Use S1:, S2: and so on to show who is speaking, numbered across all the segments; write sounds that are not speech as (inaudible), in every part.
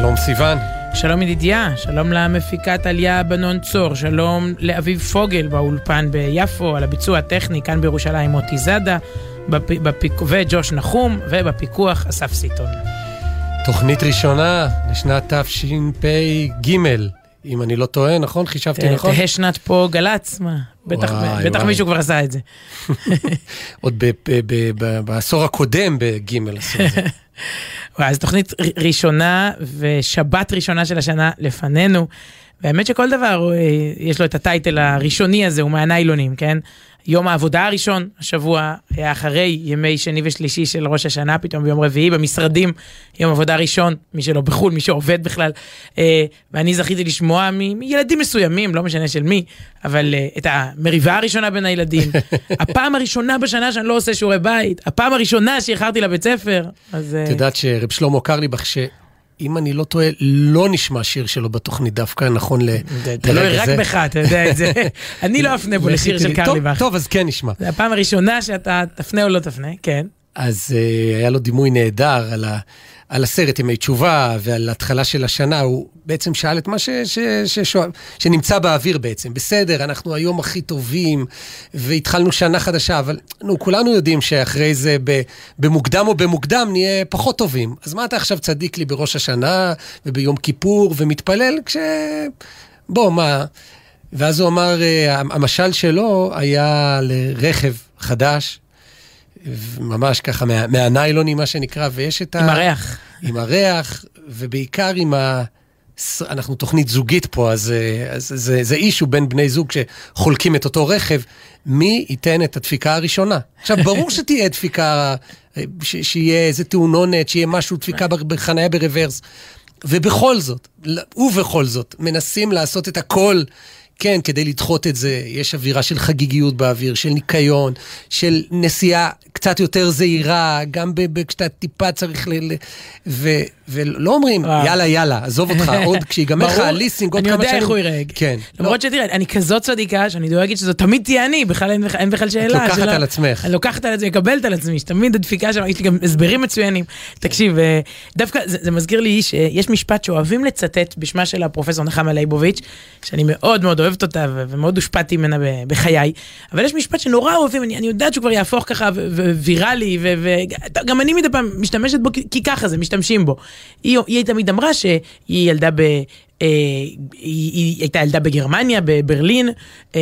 S1: שלום סיון.
S2: שלום ידידיה, שלום למפיקת עלייה בנון צור, שלום לאביב פוגל באולפן ביפו, על הביצוע הטכני כאן בירושלים מוטי זאדה, בפ... בפיק... וג'וש נחום, ובפיקוח אסף סיטון.
S1: תוכנית ראשונה לשנת תשפ"ג, אם אני לא טועה, נכון? חישבתי נכון?
S2: תהא שנת פה גל"צ, מה? בטח, וואי, בטח וואי. מישהו כבר עשה את זה. (laughs)
S1: עוד ב- ב- ב- ב- בעשור הקודם בגימל עשו את זה. (laughs)
S2: אז תוכנית ראשונה ושבת ראשונה של השנה לפנינו. והאמת שכל דבר אה, יש לו את הטייטל הראשוני הזה, הוא מהניילונים, כן? יום העבודה הראשון, השבוע היה אחרי ימי שני ושלישי של ראש השנה, פתאום ביום רביעי במשרדים, יום עבודה ראשון, מי שלא בחו"ל, מי שעובד בכלל. אה, ואני זכיתי לשמוע מילדים מסוימים, לא משנה של מי, אבל אה, את המריבה הראשונה בין הילדים. (laughs) הפעם הראשונה בשנה שאני לא עושה שיעורי בית, הפעם הראשונה שאיחרתי לבית ספר. אז...
S1: את יודעת שרב שלמה קרליבך, אם אני לא טועה, לא נשמע שיר שלו בתוכנית דווקא, נכון לרגע
S2: זה. תלוי רק בך, אתה יודע את זה. (laughs) אני לא אפנה בו לשיר של קרליבך.
S1: טוב, אז כן נשמע.
S2: זה הפעם הראשונה שאתה תפנה או לא תפנה, כן.
S1: אז היה לו דימוי נהדר על ה... על הסרט ימי תשובה ועל ההתחלה של השנה, הוא בעצם שאל את מה ש, ש, ש, ש, שנמצא באוויר בעצם. בסדר, אנחנו היום הכי טובים, והתחלנו שנה חדשה, אבל נו, כולנו יודעים שאחרי זה במוקדם או במוקדם נהיה פחות טובים. אז מה אתה עכשיו צדיק לי בראש השנה וביום כיפור ומתפלל כש... בוא, מה... ואז הוא אמר, המשל שלו היה לרכב חדש, ממש ככה מה, מהניילונים, מה שנקרא, ויש את
S2: ה... עם הריח.
S1: עם הריח, ובעיקר עם ה... אנחנו תוכנית זוגית פה, אז, אז זה, זה אישו בין בני זוג שחולקים את אותו רכב. מי ייתן את הדפיקה הראשונה? עכשיו, ברור שתהיה דפיקה, ש, שיהיה איזה תאונונת, שיהיה משהו, דפיקה בחניה ברוורס. ובכל זאת, ובכל זאת, מנסים לעשות את הכל כן, כדי לדחות את זה, יש אווירה של חגיגיות באוויר, של ניקיון, של נסיעה קצת יותר זהירה, גם כשאתה טיפה צריך ל... ו, ולא אומרים, יאללה, יאללה, עזוב אותך, (laughs) עוד כשיגמר לך הליסינג, עוד
S2: כמה שנים. אני יודע איך הוא יראה.
S1: כן.
S2: למרות. שתראה, אני כזאת צדיקה, שאני דואגת שזו תמיד תהיה אני, בכלל אין, בכלל שאלה.
S1: את לוקחת על עצמך.
S2: אני לוקחת על עצמי, מקבלת על עצמי, שתמיד הדפיקה שם, יש לי גם הסברים מצוינים. תקשיב, אה, דווקא זה, מזכיר לי שיש משפט שאוהבים לצטט בשמה של הפרופסור נחמה ליבוביץ', שאני מאוד מאוד אוהבת אותה ומאוד הושפעתי ממנה בחיי, אבל יש משפט שנורא אוהבים, אני, אני יודעת שהוא כבר יהפוך ככה ויראלי, וגם אני מדי פעם משתמשת בו כי ככה זה, משתמשים בו. היא, היא תמיד אמרה שהיא ילדה ב... אה, היא, היא הייתה ילדה בגרמניה, בברלין, אה,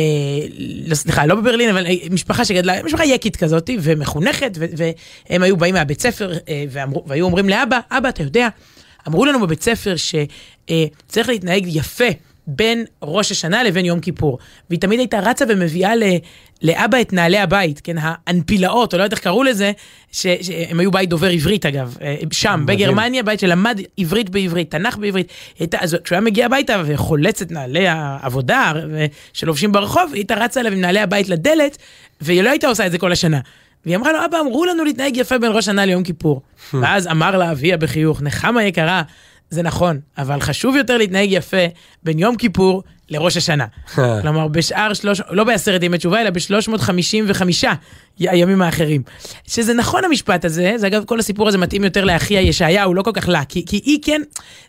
S2: לא, סליחה, לא בברלין, אבל משפחה שגדלה, משפחה יקית כזאת, ומחונכת, ו, והם היו באים מהבית ספר, אה, ואמרו, והיו אומרים לאבא, אבא, אתה יודע, אמרו לנו בבית ספר שצריך להתנהג יפה בין ראש השנה לבין יום כיפור. והיא תמיד הייתה רצה ומביאה ל, לאבא את נעלי הבית, כן, האנפילאות, או לא יודעת איך קראו לזה, ש, שהם היו בית דובר עברית אגב, אה, שם. בגרמניה, בית שלמד עברית בעברית, תנ"ך בעברית. הייתה, אז כשהוא היה מגיע הביתה וחולץ את נעלי העבודה שלובשים ברחוב, היא הייתה רצה אליו עם נעלי הבית לדלת, והיא לא הייתה עושה את זה כל השנה. והיא אמרה לו, אבא, אמרו לנו להתנהג יפה בין ראש השנה ליום כיפור. (laughs) ואז אמר לה אביה בחיוך, נחמה יקרה, זה נכון, אבל חשוב יותר להתנהג יפה בין יום כיפור לראש השנה. (laughs) כלומר, בשאר שלוש... לא בעשרת ימי תשובה, אלא ב-355 הימים האחרים. שזה נכון המשפט הזה, זה אגב, כל הסיפור הזה מתאים יותר לאחיה ישעיהו, לא כל כך לה, כי, כי היא כן,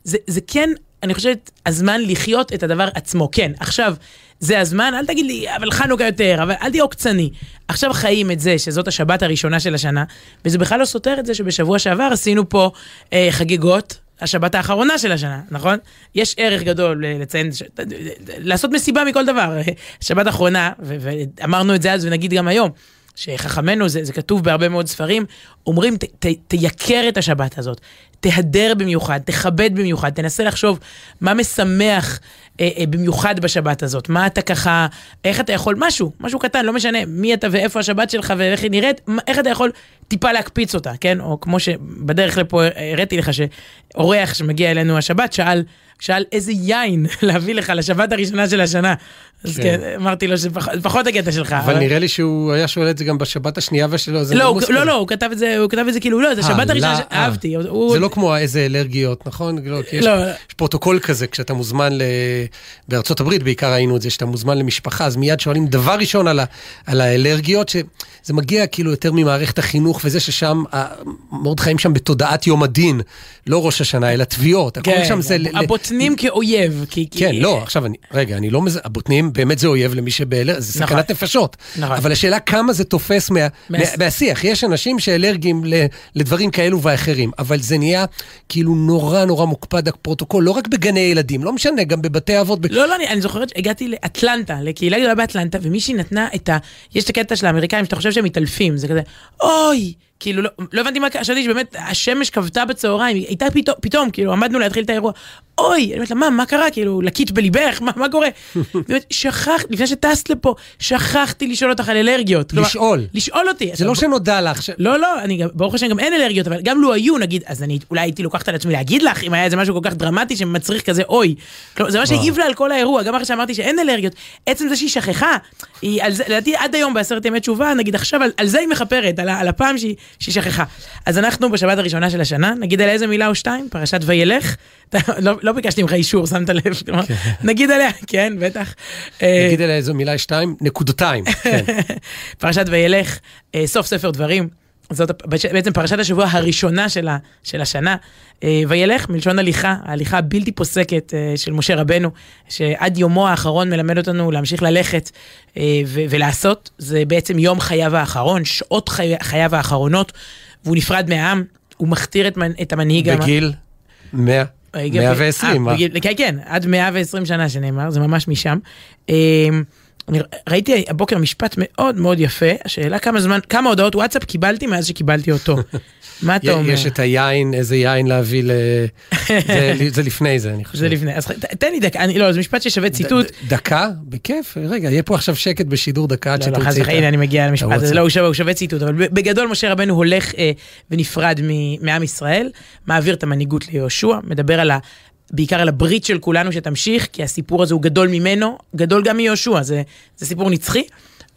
S2: זה, זה כן, אני חושבת, הזמן לחיות את הדבר עצמו. כן, עכשיו, זה הזמן, אל תגיד לי, אבל חנוכה יותר, אבל אל תהיה עוקצני. עכשיו חיים את זה שזאת השבת הראשונה של השנה, וזה בכלל לא סותר את זה שבשבוע שעבר עשינו פה אה, חגיגות. השבת האחרונה של השנה, נכון? יש ערך גדול לציין, לעשות מסיבה מכל דבר. (laughs) שבת האחרונה, ואמרנו את זה אז ונגיד גם היום, שחכמינו, זה, זה כתוב בהרבה מאוד ספרים, אומרים, ת, ת, תייקר את השבת הזאת, תהדר במיוחד, תכבד במיוחד, תנסה לחשוב מה משמח אה, אה, במיוחד בשבת הזאת, מה אתה ככה, איך אתה יכול, משהו, משהו קטן, לא משנה מי אתה ואיפה השבת שלך ואיך היא נראית, איך אתה יכול טיפה להקפיץ אותה, כן? או כמו שבדרך לפה הראיתי לך שאורח שמגיע אלינו השבת שאל, שאל איזה יין (laughs) להביא לך לשבת הראשונה של השנה. אז
S1: כן.
S2: כן, אמרתי לו שפחות הקטע שלך.
S1: אבל נראה לי שהוא היה שואל את זה גם בשבת השנייה ושלו, זה
S2: לא, הוא-
S1: מוסכם.
S2: לא, לא, הוא כתב את זה, הוא כתב את זה כאילו, לא, זה
S1: אה,
S2: שבת הראשונה,
S1: לא,
S2: ש-
S1: אה. זה לא כמו איזה אלרגיות, נכון? לא, כי יש,
S2: לא.
S1: יש פרוטוקול כזה, כשאתה מוזמן ל... בארצות הברית בעיקר ראינו את זה, שאתה מוזמן למשפחה, אז מיד שואלים דבר ראשון על, האלרגיות, שזה מגיע כאילו יותר ממערכת החינוך, וזה ששם, מאוד חיים שם בתודעת יום הדין, לא ראש השנה, אלא תביעות. הכל
S2: כן,
S1: שם זה...
S2: הבוטנים כאויב,
S1: כן, לא, עכשיו אני, רגע, אני לא מז... הבוטנים באמת זה אויב למי שבאלרגיה, זה
S2: נכון.
S1: סכנת נפשות.
S2: נכון.
S1: אבל השאלה כמה זה תופס מה, מה, מהשיח. יש אנשים שאלרגיים ל, לדברים כאלו ואחרים, אבל זה נהיה כאילו נורא נורא מוקפד הפרוטוקול, לא רק בגני ילדים, לא משנה, גם בבתי אבות. ב...
S2: לא, לא, אני, אני זוכרת שהגעתי לאטלנטה, לקהילה גדולה באטלנטה, ומישהי נתנה את ה... יש את הקטע של האמריקאים שאתה חושב שהם מתעלפים, זה כזה, אוי! כאילו, לא, לא הבנתי מה קרה, חשבתי שבאמת השמש כבתה בצהריים, היא הייתה פתאום, פתאום, כאילו, עמדנו להתחיל את האירוע, אוי! אני אומרת לה, מה, מה קרה? כאילו, לקיט בליבך? מה, מה קורה? (laughs) באמת, שכחתי, לפני שטסת לפה, שכחתי לשאול אותך על אלרגיות. כלומר,
S1: לשאול.
S2: לשאול אותי.
S1: זה לא שנודע לך, ש...
S2: לא, לא, אני ברוך השם גם אין אלרגיות, אבל גם לו היו, נגיד, אז אני אולי הייתי לוקחת על עצמי להגיד לך, אם היה איזה משהו כל כך דרמטי שמצריך כזה אוי. כלומר, זה מה שהעיב לה על כל האירוע, גם אחרי שאמרתי שאין אלרגיות. עצם זה שהיא שכחה, היא על זה, לדעתי עד היום בעשרת ימי תשובה, נגיד עכשיו, על, על זה היא מכפרת, על, על הפעם שהיא, שהיא שכחה. אז אנחנו בשבת הראשונה של השנה, נגיד על איזה מילה או שתיים, פרשת וילך. לא, לא ביקשתי ממך אישור, שמת לב, כלומר, נגיד עליה, כן, בטח. אה,
S1: נגיד עליה איזו מילה שתיים, נקודתיים. כן. (laughs)
S2: פרשת וילך, אה, סוף ספר דברים. זאת בעצם פרשת השבוע הראשונה של, ה, של השנה. אה, וילך מלשון הליכה, ההליכה הבלתי פוסקת אה, של משה רבנו, שעד יומו האחרון מלמד אותנו להמשיך ללכת אה, ו- ולעשות. זה בעצם יום חייו האחרון, שעות חי- חייו האחרונות, והוא נפרד מהעם, הוא מכתיר את, מנ- את המנהיג. המ-
S1: בגיל 100,
S2: רגע,
S1: 120.
S2: אה,
S1: מה?
S2: בגיל- כן, כן, עד 120 שנה שנאמר, זה ממש משם. אני ראיתי הבוקר משפט מאוד מאוד יפה, השאלה כמה זמן, כמה הודעות וואטסאפ קיבלתי מאז שקיבלתי אותו. מה אתה אומר?
S1: יש את היין, איזה יין להביא ל... זה- (laughs) זה לפני זה, אני חושב.
S2: זה לפני, אז תן לי דקה, אני- לא, זה משפט ששווה ציטוט.
S1: ד- דקה? בכיף. רגע, יהיה פה עכשיו שקט בשידור דקה עד
S2: לא, לא, חס
S1: שתוציא את
S2: וחלילה,
S1: ה...
S2: אני מגיע למשפט הזה. לא, הוא שווה, הוא שווה ציטוט, אבל בגדול משה רבנו הולך אה, ונפרד מעם ישראל, מעביר את המנהיגות ליהושע, מדבר על ה... בעיקר על הברית של כולנו שתמשיך, כי הסיפור הזה הוא גדול ממנו, גדול גם מיהושע, זה, זה סיפור נצחי,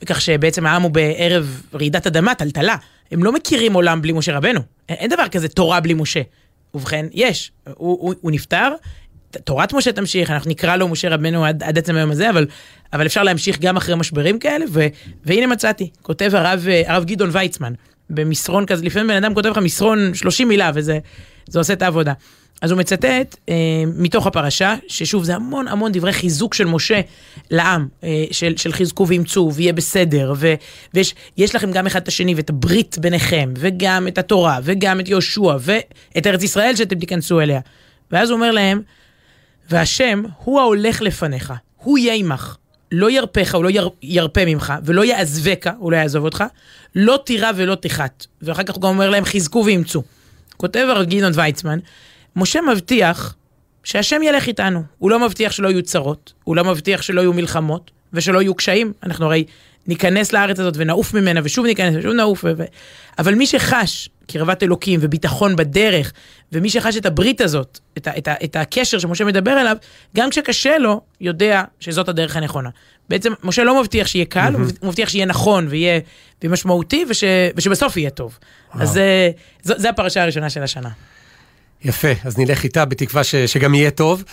S2: כך שבעצם העם הוא בערב רעידת אדמה, טלטלה. הם לא מכירים עולם בלי משה רבנו, אין, דבר כזה תורה בלי משה. ובכן, יש, הוא, הוא, הוא נפטר, תורת משה תמשיך, אנחנו נקרא לו משה רבנו עד, עד עצם היום הזה, אבל, אבל אפשר להמשיך גם אחרי משברים כאלה, ו, והנה מצאתי, כותב הרב, אה, הרב גדעון ויצמן, במסרון כזה, לפעמים בן אדם כותב לך מסרון 30 מילה, וזה זה עושה את העבודה. אז הוא מצטט אה, מתוך הפרשה, ששוב זה המון המון דברי חיזוק של משה לעם, אה, של, של חזקו ואימצו ויהיה בסדר, ו, ויש יש לכם גם אחד את השני ואת הברית ביניכם, וגם את התורה, וגם את יהושע, ואת ארץ ישראל שאתם תיכנסו אליה. ואז הוא אומר להם, והשם הוא ההולך לפניך, הוא יהיה עמך, לא ירפך, הוא לא יר, ירפה ממך, ולא יעזבך, הוא לא יעזוב אותך, לא תירא ולא תחת. ואחר כך הוא גם אומר להם, חזקו ואימצו. כותב הרב גדעון ויצמן, משה מבטיח שהשם ילך איתנו. הוא לא מבטיח שלא יהיו צרות, הוא לא מבטיח שלא יהיו מלחמות, ושלא יהיו קשיים. אנחנו הרי ניכנס לארץ הזאת ונעוף ממנה, ושוב ניכנס ושוב נעוף. ו... אבל מי שחש קרבת אלוקים וביטחון בדרך, ומי שחש את הברית הזאת, את, ה- את, ה- את הקשר שמשה מדבר אליו, גם כשקשה לו, יודע שזאת הדרך הנכונה. בעצם משה לא מבטיח שיהיה קל, הוא מבטיח שיהיה נכון ויהיה, משמעותי, וש, ושבסוף יהיה טוב. אז זה, זו, הפרשה הראשונה של השנה.
S1: יפה, אז נלך איתה בתקווה ש, שגם יהיה טוב.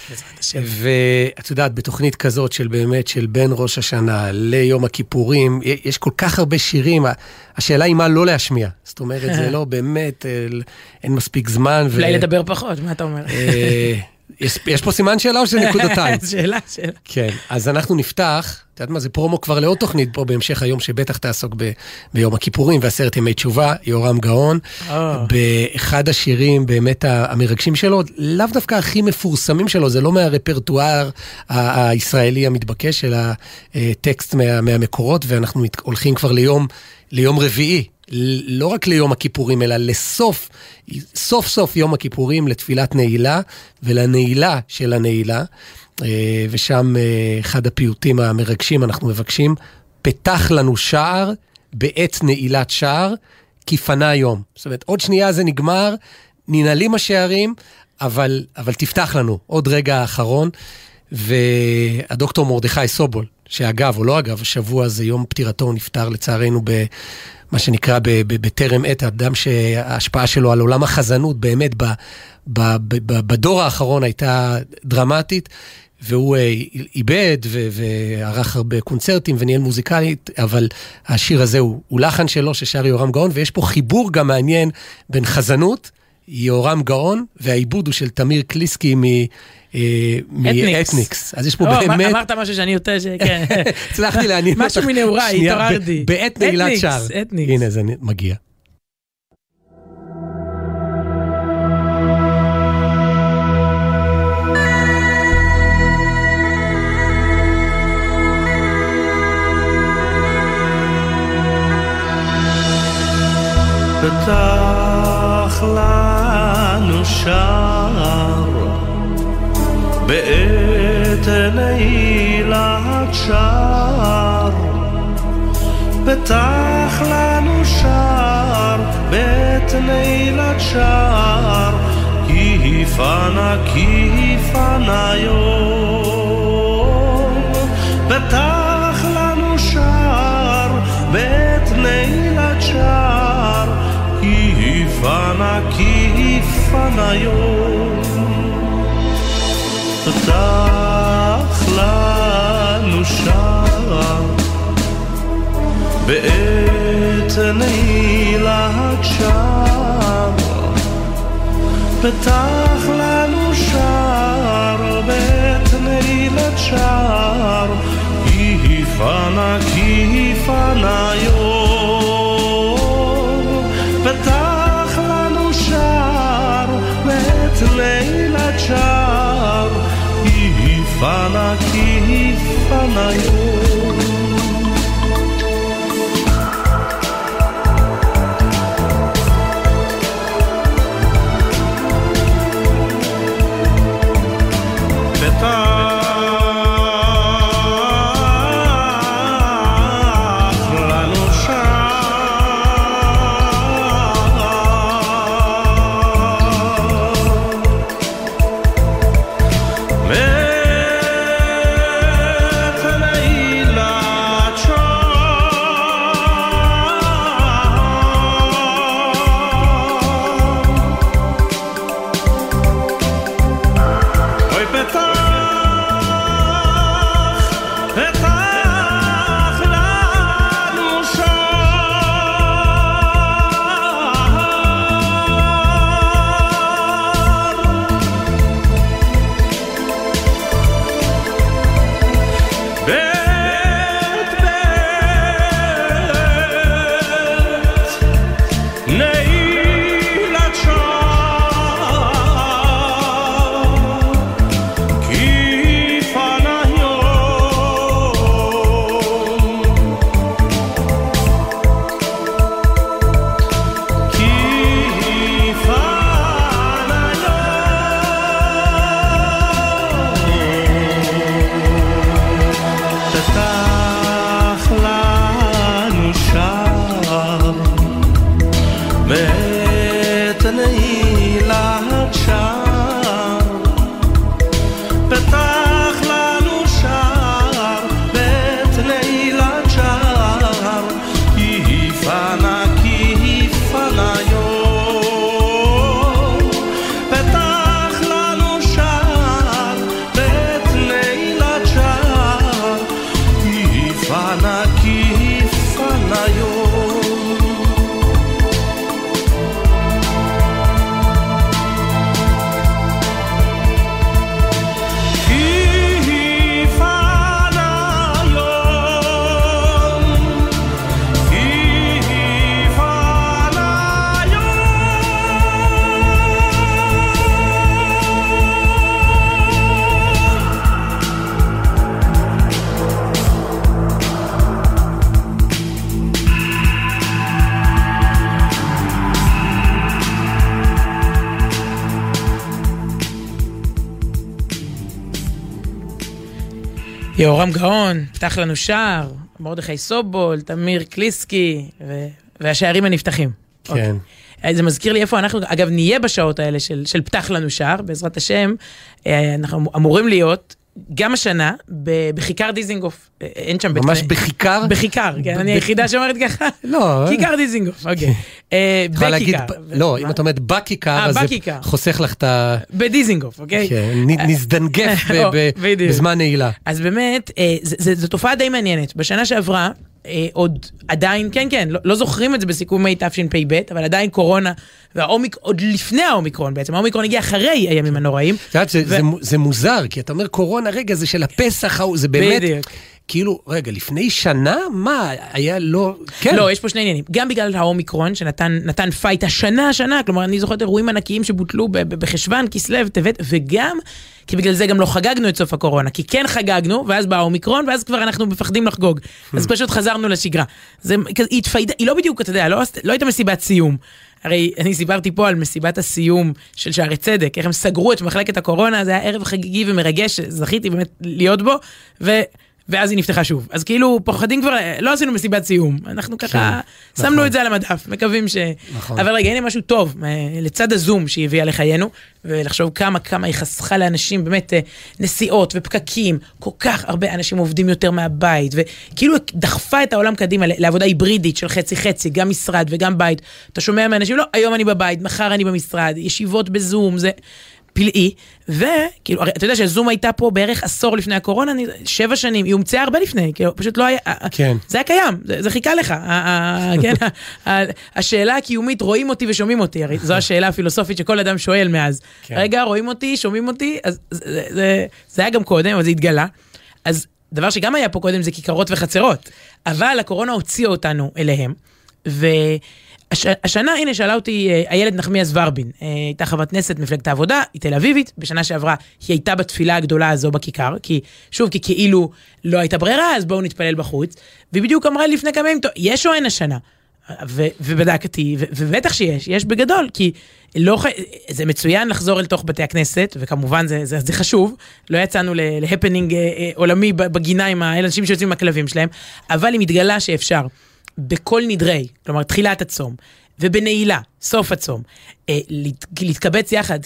S1: ואת יודעת, בתוכנית כזאת של באמת, של בין ראש השנה ליום הכיפורים, יש כל כך הרבה שירים, השאלה היא מה לא להשמיע. זאת אומרת, זה (laughs) לא באמת, אה, אין מספיק זמן. ו-
S2: אולי לדבר פחות, מה אתה אומר?
S1: יש, יש פה סימן שאלה או שזה נקודתיים? (laughs)
S2: שאלה, שאלה.
S1: כן, אז אנחנו נפתח, את יודעת מה, זה פרומו כבר לעוד תוכנית פה בהמשך היום, שבטח תעסוק ב, ביום הכיפורים ועשרת ימי תשובה, יורם גאון,
S2: או.
S1: באחד השירים באמת המרגשים שלו, לאו דווקא הכי מפורסמים שלו, זה לא מהרפרטואר ה- הישראלי המתבקש, אלא אה, טקסט מה, מהמקורות, ואנחנו הולכים כבר ליום, ליום רביעי. לא רק ליום הכיפורים, אלא לסוף, סוף סוף יום הכיפורים לתפילת נעילה ולנעילה של הנעילה. אה, ושם אה, אחד הפיוטים המרגשים, אנחנו מבקשים, פתח לנו שער בעת נעילת שער, כי פנה יום. זאת אומרת, עוד שנייה זה נגמר, ננעלים השערים, אבל, אבל תפתח לנו עוד רגע אחרון, והדוקטור מרדכי סובול, שאגב, או לא אגב, השבוע זה יום פטירתו, הוא נפטר לצערנו במה שנקרא בטרם עת, אדם שההשפעה שלו על עולם החזנות באמת ב, ב, ב, בדור האחרון הייתה דרמטית. והוא אה, איבד וערך הרבה קונצרטים וניהל מוזיקלית, אבל השיר הזה הוא, הוא לחן שלו ששר יורם גאון, ויש פה חיבור גם מעניין בין חזנות, יורם גאון, והעיבוד הוא של תמיר קליסקי מאתניקס. אז יש פה באמת...
S2: אמרת משהו שאני יותר ש... כן. (laughs)
S1: הצלחתי לעניין (laughs)
S2: אותך. משהו מנעוריי, התעוררתי.
S1: בעת נעילת שער. הנה, זה מגיע.
S3: פתח לנו שער בעת נעילת שער פתח לנו שער בעת נעילת שער כי פנה כי פנה יום. פתח לנו שער בעת נעילת שער כי פנה כי פנה יום פתח לנו שער בעת נעילת שער פתח לנו שער בעת נעילת שער כי פנה כי פנה יום כי פנה כי פנה
S2: יהורם גאון, פתח לנו שער, מרדכי סובול, תמיר קליסקי, ו... והשערים הנפתחים.
S1: כן.
S2: אה, זה מזכיר לי איפה אנחנו, אגב, נהיה בשעות האלה של, של פתח לנו שער, בעזרת השם, אה, אנחנו אמורים להיות. גם השנה, בכיכר דיזינגוף, אה, אין שם.
S1: ממש בכיכר?
S2: בכיכר, כן, אני היחידה שאומרת ככה.
S1: לא.
S2: כיכר דיזינגוף, אוקיי. (laughs) אה,
S1: להגיד,
S2: בכיכר.
S1: ב- לא, אם את אומרת בכיכר,
S2: אה,
S1: אז זה. חוסך לך את ה...
S2: בדיזינגוף, אוקיי?
S1: כן, נ- נזדנגף. (laughs) בזמן נעילה.
S2: אז באמת, אה, זו תופעה די מעניינת. בשנה שעברה, אה, עוד עדיין, כן, כן, לא, לא זוכרים את זה בסיכומי תשפ"ב, אבל עדיין קורונה, והאומיק, עוד לפני האומיקרון בעצם, האומיקרון הגיע אחרי הימים הנוראים.
S1: את יודעת, זה-
S2: ו-
S1: זה מו- זה מוזר, כי אתה אומר קורונה, רגע, זה של הפסח זה באמת...
S2: בדיוק.
S1: כאילו, רגע, לפני שנה? מה, היה לא... כן.
S2: לא, יש פה שני עניינים. גם בגלל האומיקרון, שנתן נתן fight השנה, השנה, כלומר, אני זוכרת אירועים ענקיים שבוטלו בחשוון, כסלו, טבת, וגם, כי בגלל זה גם לא חגגנו את סוף הקורונה, כי כן חגגנו, ואז בא האומיקרון, ואז כבר אנחנו מפחדים לחגוג. אז פשוט חזרנו לשגרה. זה, כזה, היא התפיידה, היא לא בדיוק, אתה יודע, לא, לא הייתה מסיבת סיום. הרי אני סיפרתי פה על מסיבת הסיום של שערי צדק, איך הם סגרו את מחלקת הקורונה, זה היה ערב חגיגי ומרגש, זכיתי באמת להיות בו, ו... ואז היא נפתחה שוב. אז כאילו, פוחדים כבר, לא עשינו מסיבת סיום. אנחנו ככה,
S1: כן,
S2: שמנו
S1: נכון.
S2: את זה על המדף, מקווים ש...
S1: נכון.
S2: אבל רגע, הנה משהו טוב, אה, לצד הזום שהיא הביאה לחיינו, ולחשוב כמה כמה היא חסכה לאנשים, באמת, אה, נסיעות ופקקים, כל כך הרבה אנשים עובדים יותר מהבית, וכאילו דחפה את העולם קדימה לעבודה היברידית של חצי-חצי, גם משרד וגם בית. אתה שומע מאנשים, לא, היום אני בבית, מחר אני במשרד, ישיבות בזום, זה... פלאי, וכאילו, אתה יודע שזום הייתה פה בערך עשור לפני הקורונה, אני, שבע שנים, היא הומצאה הרבה לפני, כאילו, פשוט לא היה,
S1: כן.
S2: זה היה קיים, זה, זה חיכה לך, כן, השאלה הקיומית, רואים אותי ושומעים אותי, הרי זו השאלה הפילוסופית שכל אדם שואל מאז.
S1: כן.
S2: רגע, רואים אותי, שומעים אותי, אז זה, זה, זה היה גם קודם, אבל זה התגלה. אז דבר שגם היה פה קודם זה כיכרות וחצרות, אבל הקורונה הוציאה אותנו אליהם, והשנה, הנה, שאלה אותי אה, איילת נחמיאס ורבין, אה, הייתה חברת כנסת מפלגת העבודה, היא תל אביבית, בשנה שעברה היא הייתה בתפילה הגדולה הזו בכיכר, כי שוב, כי כאילו לא הייתה ברירה, אז בואו נתפלל בחוץ, והיא בדיוק אמרה לי לפני כמה ימים, "טוב, יש או אין השנה? ו- ובדקתי, ו- ובטח שיש, יש בגדול, כי לא, ח- זה מצוין לחזור אל תוך בתי הכנסת, וכמובן זה, זה, זה חשוב, לא יצאנו להפנינג אה, אה, עולמי בגינה עם האנשים שיוצאים עם הכלבים שלהם, אבל היא מתגלה שאפשר, בכל נדרי, כלומר תחילת הצום, ובנעילה, סוף הצום, אה, להת, להתקבץ יחד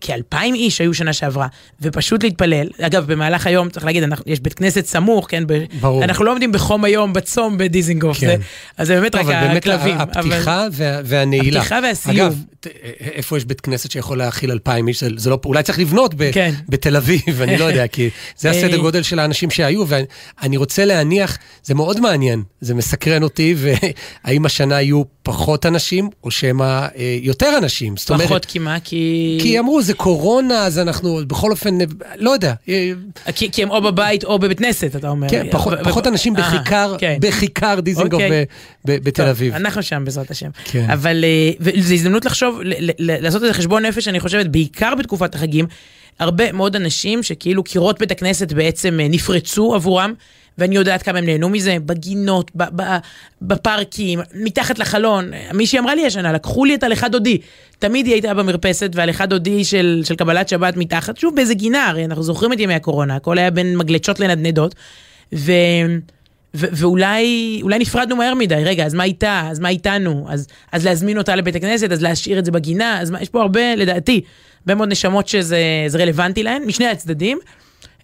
S2: כאלפיים איש היו שנה שעברה, ופשוט להתפלל. אגב, במהלך היום, צריך להגיד, אנחנו, יש בית כנסת סמוך, כן? ב,
S1: ברור.
S2: אנחנו לא עומדים בחום היום בצום בדיזינגוף,
S1: כן.
S2: זה, אז זה באמת רק
S1: אבל באמת
S2: הכלבים.
S1: הפתיחה וה- והנעילה.
S2: הפתיחה והסיום.
S1: אגב, ת- איפה יש בית כנסת שיכול להכיל אלפיים איש? זה- זה לא, אולי צריך לבנות ב-
S2: כן.
S1: בתל אביב, אני לא יודע, כי זה הסדר
S2: אה.
S1: גודל של האנשים שהיו, ואני רוצה להניח, זה מאוד מעניין, זה מסקרן אותי, והאם השנה יהיו פחות אנשים, או שמא אה, יותר אנשים. זאת אומרת,
S2: פחות כי מה? כי...
S1: כי אמרו, זה קורונה, אז אנחנו בכל אופן, לא יודע. אה,
S2: כי, כי הם או בבית או בבית כנסת, אתה אומר.
S1: כן, פחות,
S2: ו-
S1: פחות אנשים בכיכר,
S2: כן.
S1: בכיכר דיזינגוף
S2: אוקיי.
S1: ב- ב- בתל אביב.
S2: אנחנו שם בעזרת השם.
S1: כן.
S2: אבל אה, וזו הזדמנות לחשוב, לעשות איזה חשבון נפש, אני חושבת, בעיקר בתקופת החגים, הרבה מאוד אנשים שכאילו קירות בית הכנסת בעצם אה, נפרצו עבורם. ואני יודעת כמה הם נהנו מזה, בגינות, בפארקים, מתחת לחלון. מישהי אמרה לי השנה, לקחו לי את הלכה דודי. תמיד היא הייתה במרפסת, והלכה דודי של, של קבלת שבת מתחת, שוב באיזה גינה, הרי אנחנו זוכרים את ימי הקורונה, הכל היה בין מגלשות לנדנדות. ו... ו- ואולי אולי נפרדנו מהר מדי, רגע, אז מה איתה? אז מה איתנו? אז, אז להזמין אותה לבית הכנסת? אז להשאיר את זה בגינה? אז מה, יש פה הרבה, לדעתי, הרבה מאוד נשמות שזה זה רלוונטי להן, משני הצדדים.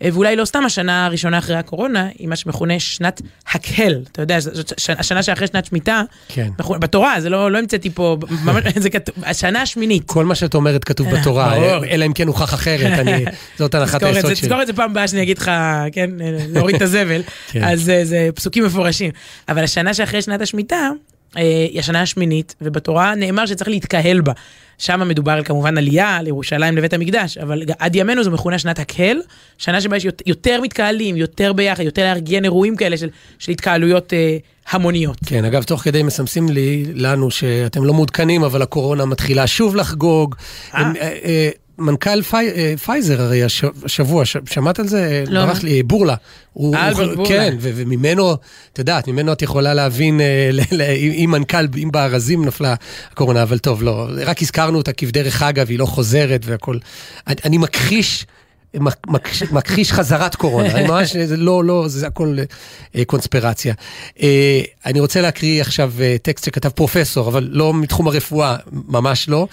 S2: אה, ואולי לא סתם השנה הראשונה אחרי הקורונה, היא מה שמכונה שנת הקהל. אתה יודע, זאת- השנה שאחרי שנת שמיטה,
S1: כן.
S2: מכונה- בתורה, זה לא, לא המצאתי פה, ממש, (laughs) זה כתוב, השנה השמינית.
S1: כל מה שאת אומרת כתוב בתורה,
S2: ברור.
S1: אלא אם כן הוכח אחרת, אני, (laughs) זאת הנחת היסוד
S2: זה,
S1: שלי.
S2: תזכור את זה פעם הבאה שאני אגיד לך, כן, להוריד את (laughs) הזבל.
S1: כן.
S2: אז אה, זה פסוקים מפורשים. אבל השנה שאחרי שנת השמיטה, אה, היא השנה השמינית, ובתורה נאמר שצריך להתקהל בה. שם מדובר על כמובן עלייה לירושלים לבית המקדש, אבל עד ימינו זו מכונה שנת הקהל, שנה שבה יש יותר- יותר מתקהלים, יותר ביחד, יותר לארגן אירועים כאלה של, של התקהלויות אה, המוניות.
S1: כן, אגב, תוך כדי מסמסים לי, לנו, שאתם לא מעודכנים, אבל הקורונה מתחילה שוב לחגוג.
S2: אה.
S1: הם, אה, אה, מנכ"ל פי, אה, פייזר הרי הש- השבוע, ש- שמעת על זה?
S2: לא.
S1: ברח לי, בורלה. הוא,
S2: אה,
S1: הוא,
S2: בורלה.
S1: כן, ו- וממנו, את יודעת, ממנו את יכולה להבין, אה, אם מנכ"ל, אם בארזים נפלה הקורונה, אבל טוב, לא, רק הזכרנו אותה כבדרך אגב, היא לא חוזרת והכל. אני, אני מכחיש מכחיש חזרת קורונה, אני ממש, זה לא, לא, זה הכל אה, קונספירציה. אה, אני רוצה להקריא עכשיו אה, טקסט שכתב פרופסור, אבל לא מתחום הרפואה, ממש לא.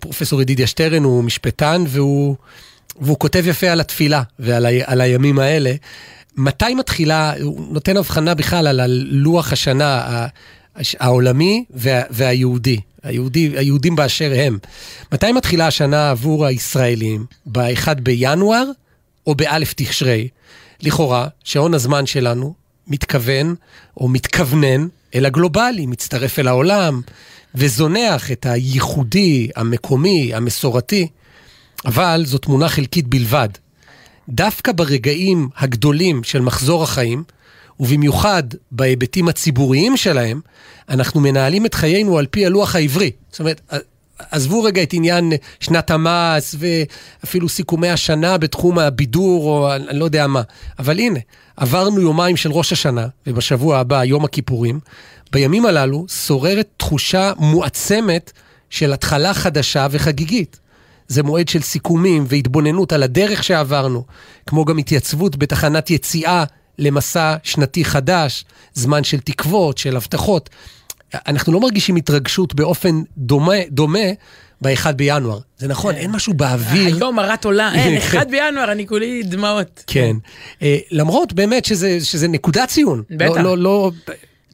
S1: פרופסור ידידיה שטרן הוא משפטן, והוא, והוא כותב יפה על התפילה ועל ה, על הימים האלה. מתי מתחילה, הוא נותן הבחנה בכלל על לוח השנה העולמי וה, והיהודי, היהודי, היהודים באשר הם. מתי מתחילה השנה עבור הישראלים? ב-1 בינואר או באלף תשרי? לכאורה, שעון הזמן שלנו מתכוון או מתכוונן אל הגלובלי, מצטרף אל העולם וזונח את הייחודי, המקומי, המסורתי. אבל זו תמונה חלקית בלבד. דווקא ברגעים הגדולים של מחזור החיים, ובמיוחד בהיבטים הציבוריים שלהם, אנחנו מנהלים את חיינו על פי הלוח העברי. זאת אומרת, עזבו רגע את עניין שנת המס ואפילו סיכומי השנה בתחום הבידור או אני לא יודע מה, אבל הנה, עברנו יומיים של ראש השנה, ובשבוע הבא, יום הכיפורים. בימים הללו שוררת תחושה מועצמת של התחלה חדשה וחגיגית. זה מועד של סיכומים והתבוננות על הדרך שעברנו, כמו גם התייצבות בתחנת יציאה למסע שנתי חדש, זמן של תקוות, של הבטחות. אנחנו לא מרגישים התרגשות באופן דומה, דומה ב-1 בינואר. זה נכון, אין משהו באוויר.
S2: היום הרת עולה, (laughs) אין, 1 בינואר, אני כולי דמעות.
S1: כן. אה, למרות באמת שזה, שזה נקודת ציון.
S2: בטח.
S1: לא, לא, לא,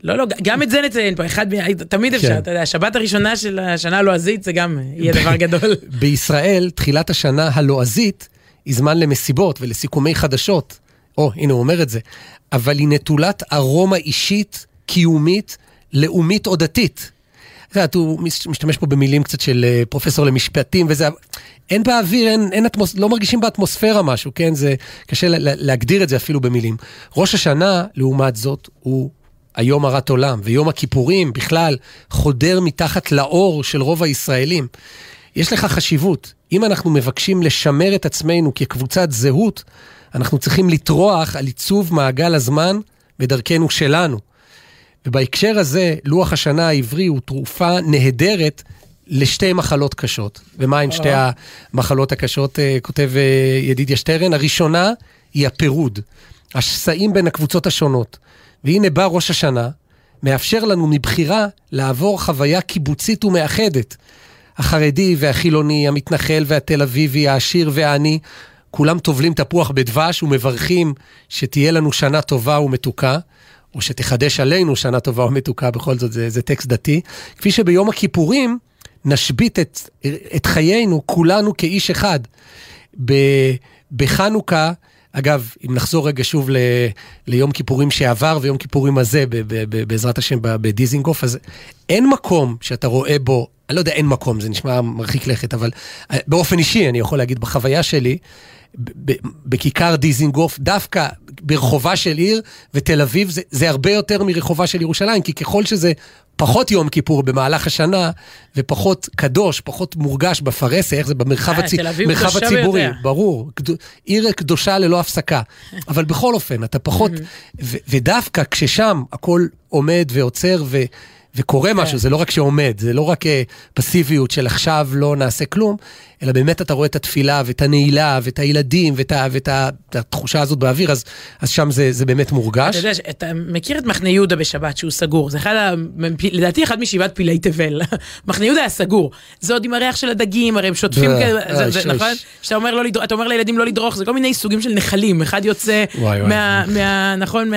S2: לא, לא, גם את זה נציין פה, אחד, תמיד אפשר,
S1: כן.
S2: אתה יודע, השבת הראשונה של השנה הלועזית זה גם יהיה דבר גדול. (laughs)
S1: בישראל, תחילת השנה הלועזית היא זמן למסיבות ולסיכומי חדשות. או, הנה הוא אומר את זה. אבל היא נטולת ארומה אישית, קיומית, לאומית או דתית. את יודעת, הוא מש- משתמש פה במילים קצת של אה, פרופסור למשפטים וזה, אין באוויר, אין, אין אטמוס, לא מרגישים באטמוספירה משהו, כן? זה קשה לה- להגדיר את זה אפילו במילים. ראש השנה, לעומת זאת, הוא היום הרת עולם, ויום הכיפורים בכלל חודר מתחת לאור של רוב הישראלים. יש לך חשיבות. אם אנחנו מבקשים לשמר את עצמנו כקבוצת זהות, אנחנו צריכים לטרוח על עיצוב מעגל הזמן בדרכנו שלנו. ובהקשר הזה, לוח השנה העברי הוא תרופה נהדרת לשתי מחלות קשות. ומה עם שתי המחלות הקשות, אה, כותב אה, ידידיה שטרן? הראשונה היא הפירוד, השסעים בין הקבוצות השונות. והנה בא ראש השנה, מאפשר לנו מבחירה לעבור חוויה קיבוצית ומאחדת. החרדי והחילוני, המתנחל והתל אביבי, העשיר והעני, כולם טובלים תפוח בדבש ומברכים שתהיה לנו שנה טובה ומתוקה, או שתחדש עלינו שנה טובה ומתוקה, בכל זאת זה, זה טקסט דתי. כפי שביום הכיפורים נשבית את, את חיינו כולנו כאיש אחד. ב, בחנוכה, אגב, אם נחזור רגע שוב ל, ליום כיפורים שעבר ויום כיפורים הזה, ב, ב, ב, בעזרת השם, בדיזינגוף, אז אין מקום שאתה רואה בו, אני לא יודע, אין מקום, זה נשמע מרחיק לכת, אבל אה, באופן אישי, אני יכול להגיד, בחוויה שלי, בכיכר דיזינגוף, דווקא ברחובה של עיר, ותל אביב זה, זה הרבה יותר מרחובה של ירושלים, כי ככל שזה פחות יום כיפור במהלך השנה, ופחות קדוש, פחות מורגש בפרהסיה, איך זה במרחב
S2: אה,
S1: הצי...
S2: אביב
S1: מרחב הציבורי,
S2: ביותר.
S1: ברור. קדו- עיר קדושה ללא הפסקה. אבל בכל אופן, אתה פחות... ו- ודווקא כששם הכל עומד ועוצר ו... וקורה
S2: כן.
S1: משהו, זה לא רק שעומד, זה לא רק אה, פסיביות של עכשיו לא נעשה כלום, אלא באמת אתה רואה את התפילה ואת הנעילה ואת הילדים ואת, ה- ואת ה- התחושה הזאת באוויר, אז, אז שם זה, זה באמת מורגש.
S2: אתה יודע, אתה מכיר את מחנה יהודה בשבת שהוא סגור, זה אחד, ה- לדעתי אחד משבעת פלאי תבל. (laughs) מחנה יהודה היה סגור. זה עוד עם הריח של הדגים, הרי הם שוטפים
S1: אה,
S2: כאלה,
S1: אה,
S2: זה-
S1: ש-
S2: נכון? שאתה אומר לא לדרוך, אתה אומר לילדים לא לדרוך, זה כל מיני סוגים של נחלים, אחד יוצא
S1: וואי, וואי.
S2: מה, מה, נכון,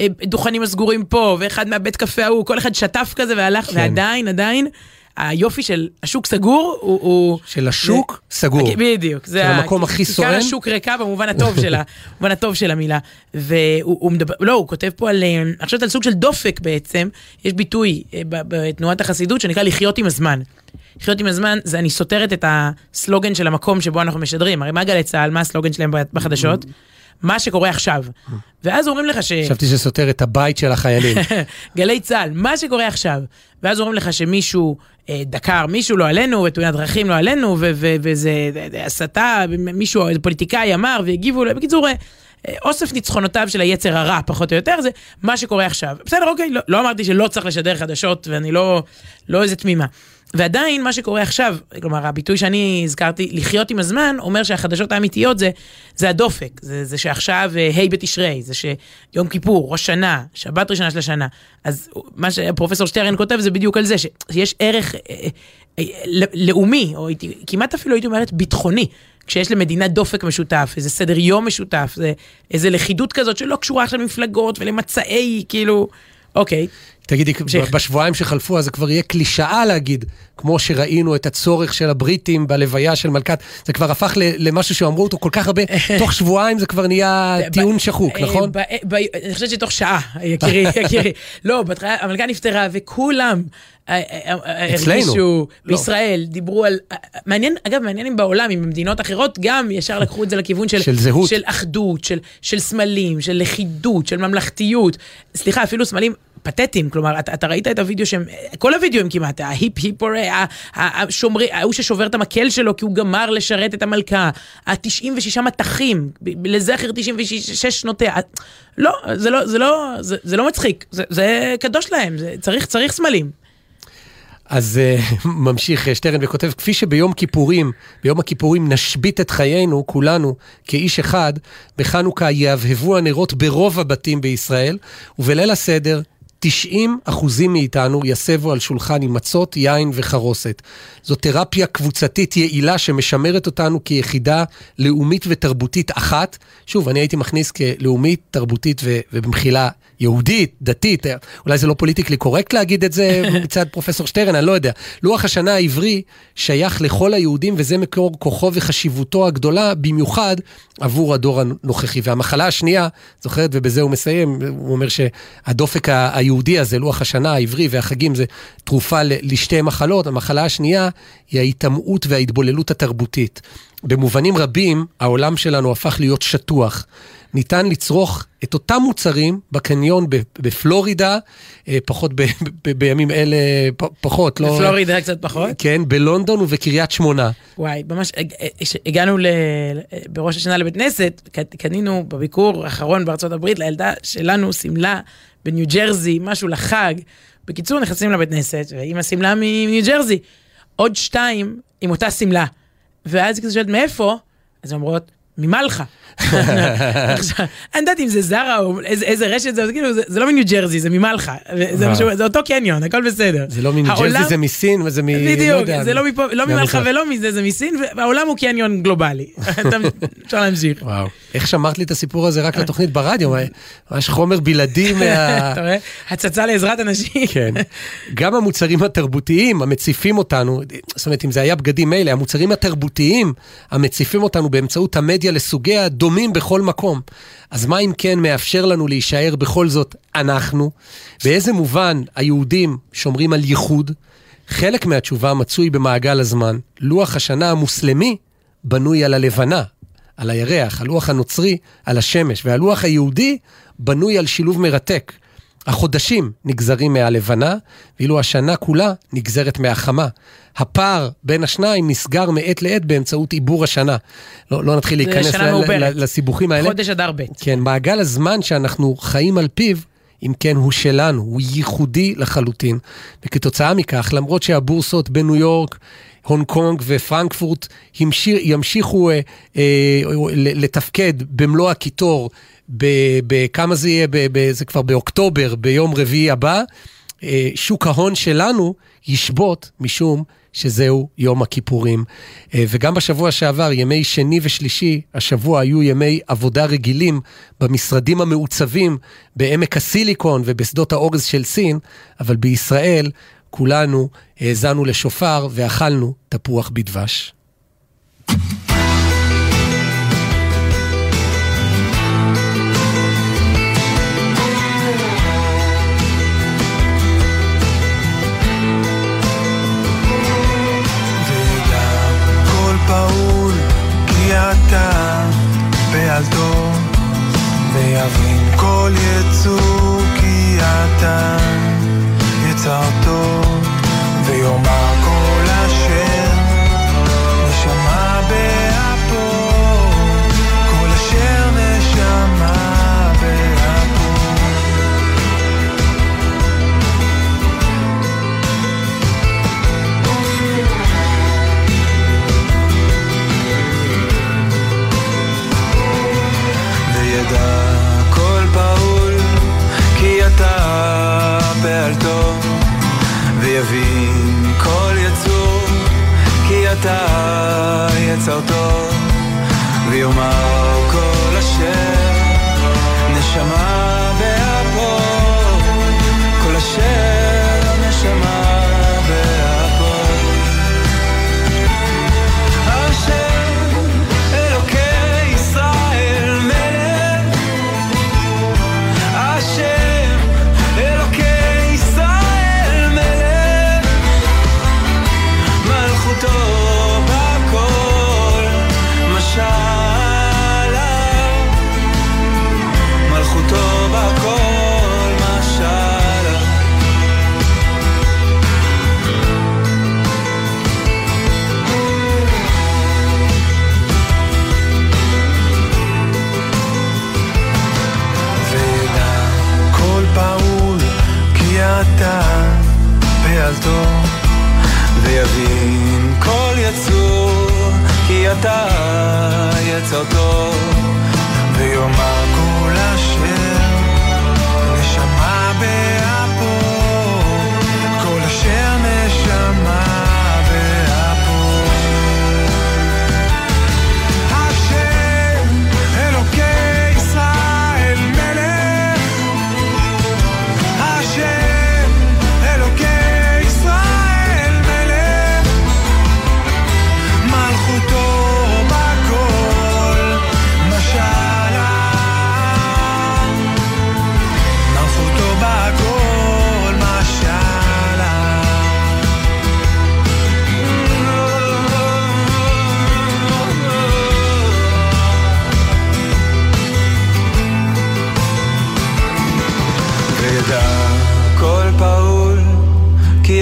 S2: מהדוכנים הסגורים פה, ואחד מהבית קפה ההוא, כל אחד שטף כזה והלך,
S1: כן.
S2: ועדיין, עדיין, היופי של השוק סגור הוא... הוא
S1: של השוק סגור.
S2: בדיוק, זה
S1: של המקום הכי
S2: כיכר
S1: סואן.
S2: השוק ריקה במובן הטוב שלה, (laughs) במובן הטוב של המילה. והוא הוא מדבר, לא, הוא כותב פה על, אה, אני חושבת על סוג של דופק בעצם, יש ביטוי אה, בתנועת החסידות שנקרא לחיות עם הזמן. לחיות עם הזמן, זה אני סותרת את הסלוגן של המקום שבו אנחנו משדרים. הרי מה גלי צה"ל, מה הסלוגן שלהם בחדשות? מה שקורה עכשיו. ואז אומרים לך ש...
S1: חשבתי שסותר את הבית של החיילים. (laughs)
S2: גלי צה"ל, מה שקורה עכשיו. ואז אומרים לך שמישהו אה, דקר מישהו, לא עלינו, ותאונת דרכים לא עלינו, וזה אה, אה, הסתה, מישהו, איזה פוליטיקאי אמר והגיבו. בקיצור, אה, אה, אוסף ניצחונותיו של היצר הרע, פחות או יותר, זה מה שקורה עכשיו. בסדר, אוקיי, לא, לא אמרתי שלא צריך לשדר חדשות, ואני לא, לא איזה תמימה. ועדיין מה שקורה עכשיו, כלומר הביטוי שאני הזכרתי, לחיות עם הזמן, אומר שהחדשות האמיתיות זה, זה הדופק, זה, זה שעכשיו אה, ה' בתשרי, זה שיום כיפור, ראש שנה, שבת ראשונה של השנה. אז מה שפרופסור שטרן כותב זה בדיוק על זה, שיש ערך אה, אה, ל- לאומי, או כמעט אפילו הייתי אומרת ביטחוני. כשיש למדינה דופק משותף, איזה סדר יום משותף, זה, איזה לכידות כזאת שלא קשורה עכשיו למפלגות ולמצעי, כאילו, אוקיי.
S1: תגידי. בשבועיים שחלפו, אז זה כבר יהיה קלישאה להגיד, כמו שראינו את הצורך של הבריטים בלוויה של מלכת, זה כבר הפך למשהו שאמרו אותו כל כך הרבה, (laughs) תוך שבועיים זה כבר נהיה טיעון שחוק,
S2: אה,
S1: נכון?
S2: ב- אני חושבת שתוך שעה, יקירי, (laughs) יקירי. לא, המלכה נפטרה וכולם אה, אה, אה,
S1: אצלנו.
S2: הרגישו
S1: לא.
S2: בישראל, דיברו על... אה, מעניין, אגב, מעניין אם בעולם, אם במדינות אחרות גם ישר לקחו את זה לכיוון של...
S1: של זהות.
S2: של אחדות, של- של סמלים, של לכידות, של ממלכתיות. סליחה, אפילו סמלים... פתטיים, כלומר, אתה, אתה ראית את הוידאו שהם, כל הוידאוים כמעט, ההיפ היפורי, ההוא ששובר את המקל שלו כי הוא גמר לשרת את המלכה, ה-96 מטחים, לזכר 96 שנותיה, לא, זה לא, זה לא, זה, זה לא מצחיק, זה, זה קדוש להם, זה, צריך, צריך סמלים.
S1: אז uh, (laughs) ממשיך אה, שטרן וכותב, כפי שביום כיפורים, ביום הכיפורים נשבית את חיינו, כולנו, כאיש אחד, בחנוכה יהבהבו הנרות ברוב הבתים בישראל, ובליל הסדר, 90 אחוזים מאיתנו יסבו על שולחן עם מצות, יין וחרוסת. זו תרפיה קבוצתית יעילה שמשמרת אותנו כיחידה לאומית ותרבותית אחת. שוב, אני הייתי מכניס כלאומית, תרבותית ובמחילה יהודית, דתית. אולי זה לא פוליטיקלי קורקט להגיד את זה (laughs) מצד פרופסור שטרן, אני לא יודע. לוח השנה העברי שייך לכל היהודים וזה מקור כוחו וחשיבותו הגדולה, במיוחד עבור הדור הנוכחי. והמחלה השנייה, זוכרת, ובזה הוא מסיים, הוא אומר שהדופק היהודי הזה, לוח השנה העברי והחגים זה תרופה לשתי מחלות. המחלה השנייה היא ההיטמעות וההתבוללות התרבותית. במובנים רבים, העולם שלנו הפך להיות שטוח. ניתן לצרוך את אותם מוצרים בקניון בפלורידה, אה, פחות ב- ב- בימים אלה, פ- פחות, לא...
S2: בפלורידה קצת פחות.
S1: כן, בלונדון ובקריית שמונה.
S2: וואי, ממש, הג- הגענו ל... בראש השנה לבית כנסת, קנינו בביקור האחרון בארצות הברית לילדה שלנו שמלה בניו ג'רזי, משהו לחג. בקיצור, נכנסים לבית כנסת, ועם השמלה מניו ג'רזי. עוד שתיים עם אותה שמלה. ואז היא כזה שואלת, מאיפה? אז הן אומרות, ממלחה. אני יודעת אם זה זרה או איזה, רשת זה, כאילו, זה, לא מניו ג'רזי, זה ממלחה. זה, משהו, זה אותו קניון, הכל בסדר.
S1: זה לא מניו ג'רזי, זה מסין וזה מ... לא
S2: בדיוק, זה לא לא
S1: מפה.
S2: ולא מזה, זה מסין, והעולם הוא קניון גלובלי. (laughs) אפשר להמשיך.
S1: וואו. איך שמרת לי את הסיפור הזה רק לתוכנית ברדיו? ממש חומר בלעדי (laughs) מה...
S2: אתה רואה? הצצה לעזרת אנשים.
S1: כן. גם המוצרים התרבותיים המציפים אותנו, זאת אומרת, אם זה היה בגדים מילא, המוצרים התרבותיים המציפים אותנו באמצעות המדיה לסוגיה דומים בכל מקום. אז מה אם כן מאפשר לנו להישאר בכל זאת אנחנו? באיזה מובן היהודים שומרים על ייחוד? חלק מהתשובה מצוי במעגל הזמן. לוח השנה המוסלמי בנוי על הלבנה, על הירח, הלוח הנוצרי על השמש, והלוח היהודי בנוי על שילוב מרתק. החודשים נגזרים מהלבנה, ואילו השנה כולה נגזרת מהחמה. הפער בין השניים נסגר מעת לעת באמצעות עיבור השנה. לא, לא נתחיל להיכנס ל-. ל- לסיבוכים האלה.
S2: חודש אדר ב'.
S1: כן, מעגל הזמן שאנחנו חיים על פיו, אם כן, הוא שלנו, הוא ייחודי לחלוטין. וכתוצאה מכך, למרות שהבורסות בניו יורק, הונג קונג ופרנקפורט ימשיר, ימשיכו אה, אה, לתפקד במלוא הקיטור, בכמה זה יהיה, ב- ב- זה כבר באוקטובר, ביום רביעי הבא, אה, שוק ההון שלנו ישבות משום שזהו יום הכיפורים. אה, וגם בשבוע שעבר, ימי שני ושלישי, השבוע היו ימי עבודה רגילים במשרדים המעוצבים בעמק הסיליקון ובשדות האורז של סין, אבל בישראל כולנו האזנו לשופר ואכלנו תפוח בדבש.
S4: אתה בעלתו ויבין כל יצור כי אתה יצרתו ויאמר תדע כל
S5: פעול כי אתה פעלתו ויבין כל יצור כי אתה יצרתו ויאמר כל אשר נשמה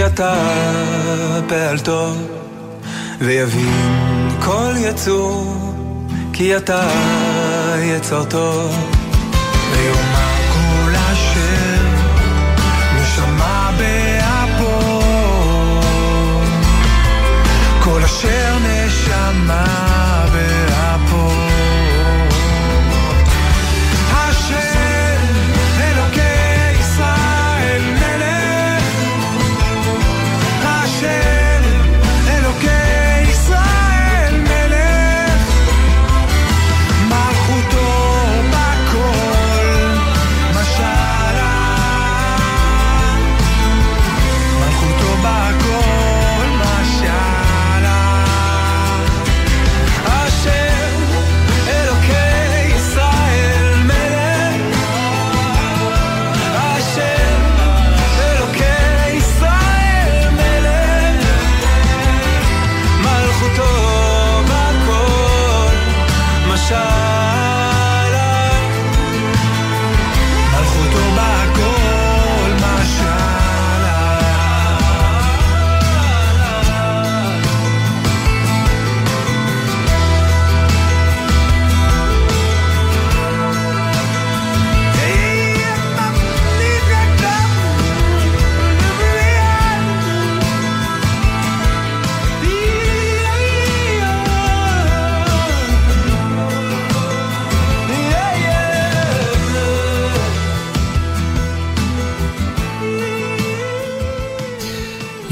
S5: אתה פעלתו ויבין כל יצור כי אתה יצרתו. ויאמר אשר נשמה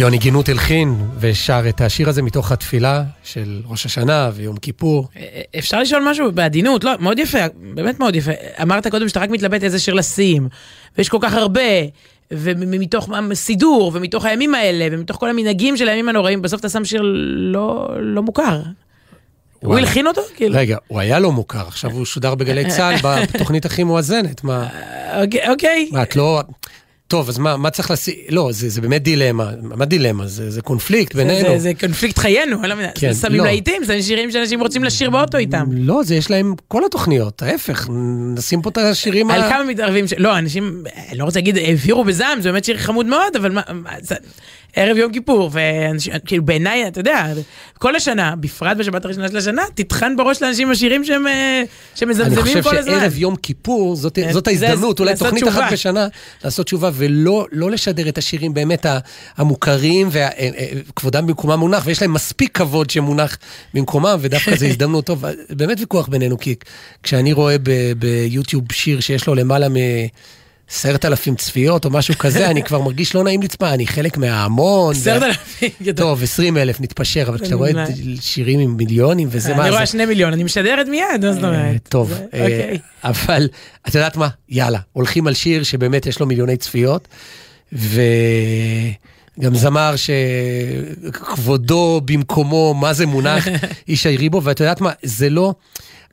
S1: יוני גינות הלחין ושר את השיר הזה מתוך התפילה של ראש השנה ויום כיפור.
S2: אפשר לשאול משהו בעדינות, לא, מאוד יפה, באמת מאוד יפה. אמרת קודם שאתה רק מתלבט איזה שיר לשים, ויש כל כך הרבה, ומתוך סידור, ומתוך הימים האלה, ומתוך כל המנהגים של הימים הנוראים, בסוף אתה שם שיר לא, לא מוכר. הוא. הלחין אותו? כאילו.
S1: רגע, הוא היה לא מוכר, עכשיו הוא שודר בגלי צה"ל (laughs) בתוכנית הכי מואזנת, מה,
S2: אוקיי, אוקיי.
S1: מה, את לא... טוב, אז מה, מה צריך לשים? לא, זה, זה באמת דילמה. מה דילמה? זה, זה קונפליקט בינינו.
S2: זה, זה קונפליקט חיינו, אני לא מבינה.
S1: כן,
S2: שמים
S1: לא.
S2: להיטים, זה שירים שאנשים רוצים לשיר באוטו איתם.
S1: לא, זה יש להם כל התוכניות, ההפך, נשים פה את השירים
S2: על
S1: ה...
S2: כמה מתערבים, ש- לא, אנשים, אני לא רוצה להגיד, העבירו בזעם, זה באמת שיר חמוד מאוד, אבל מה, מה, זה- ערב יום כיפור, ואנשים, כאילו בעיניי, אתה יודע, כל השנה, בפרט בשבת הראשונה של השנה, תטחן בראש לאנשים השירים שהם אה,
S1: אני
S2: שמזמזמים
S1: חושב
S2: כל הזמן.
S1: שערב יום כיפור, זאת,
S2: אה,
S1: זאת ההזדמנות, אולי תוכנית
S2: תשובה.
S1: אחת בשנה, לעשות תשובה, ולא לא לשדר את השירים באמת המוכרים, וכבודם במקומם מונח, ויש להם מספיק כבוד שמונח במקומם, ודווקא זו (laughs) הזדמנות טובה. באמת ויכוח בינינו, כי כשאני רואה ביוטיוב שיר שיש לו למעלה מ... עשרת אלפים צפיות או משהו כזה, אני כבר מרגיש לא נעים לצפה, אני חלק מההמון.
S2: עשרת אלפים, גדול.
S1: טוב, עשרים אלף, נתפשר, אבל כשאתה רואה. שירים עם מיליונים וזה מה
S2: אני רואה
S1: זה...
S2: שני מיליון, אני משדרת מיד, מה זאת
S1: אה,
S2: אומרת?
S1: טוב,
S2: זה-
S1: אה,
S2: אוקיי.
S1: אבל את יודעת מה? יאללה, הולכים על שיר שבאמת יש לו מיליוני צפיות, וגם זמר שכבודו במקומו, מה זה מונח, (laughs) ישי ריבו, ואת יודעת מה? זה לא,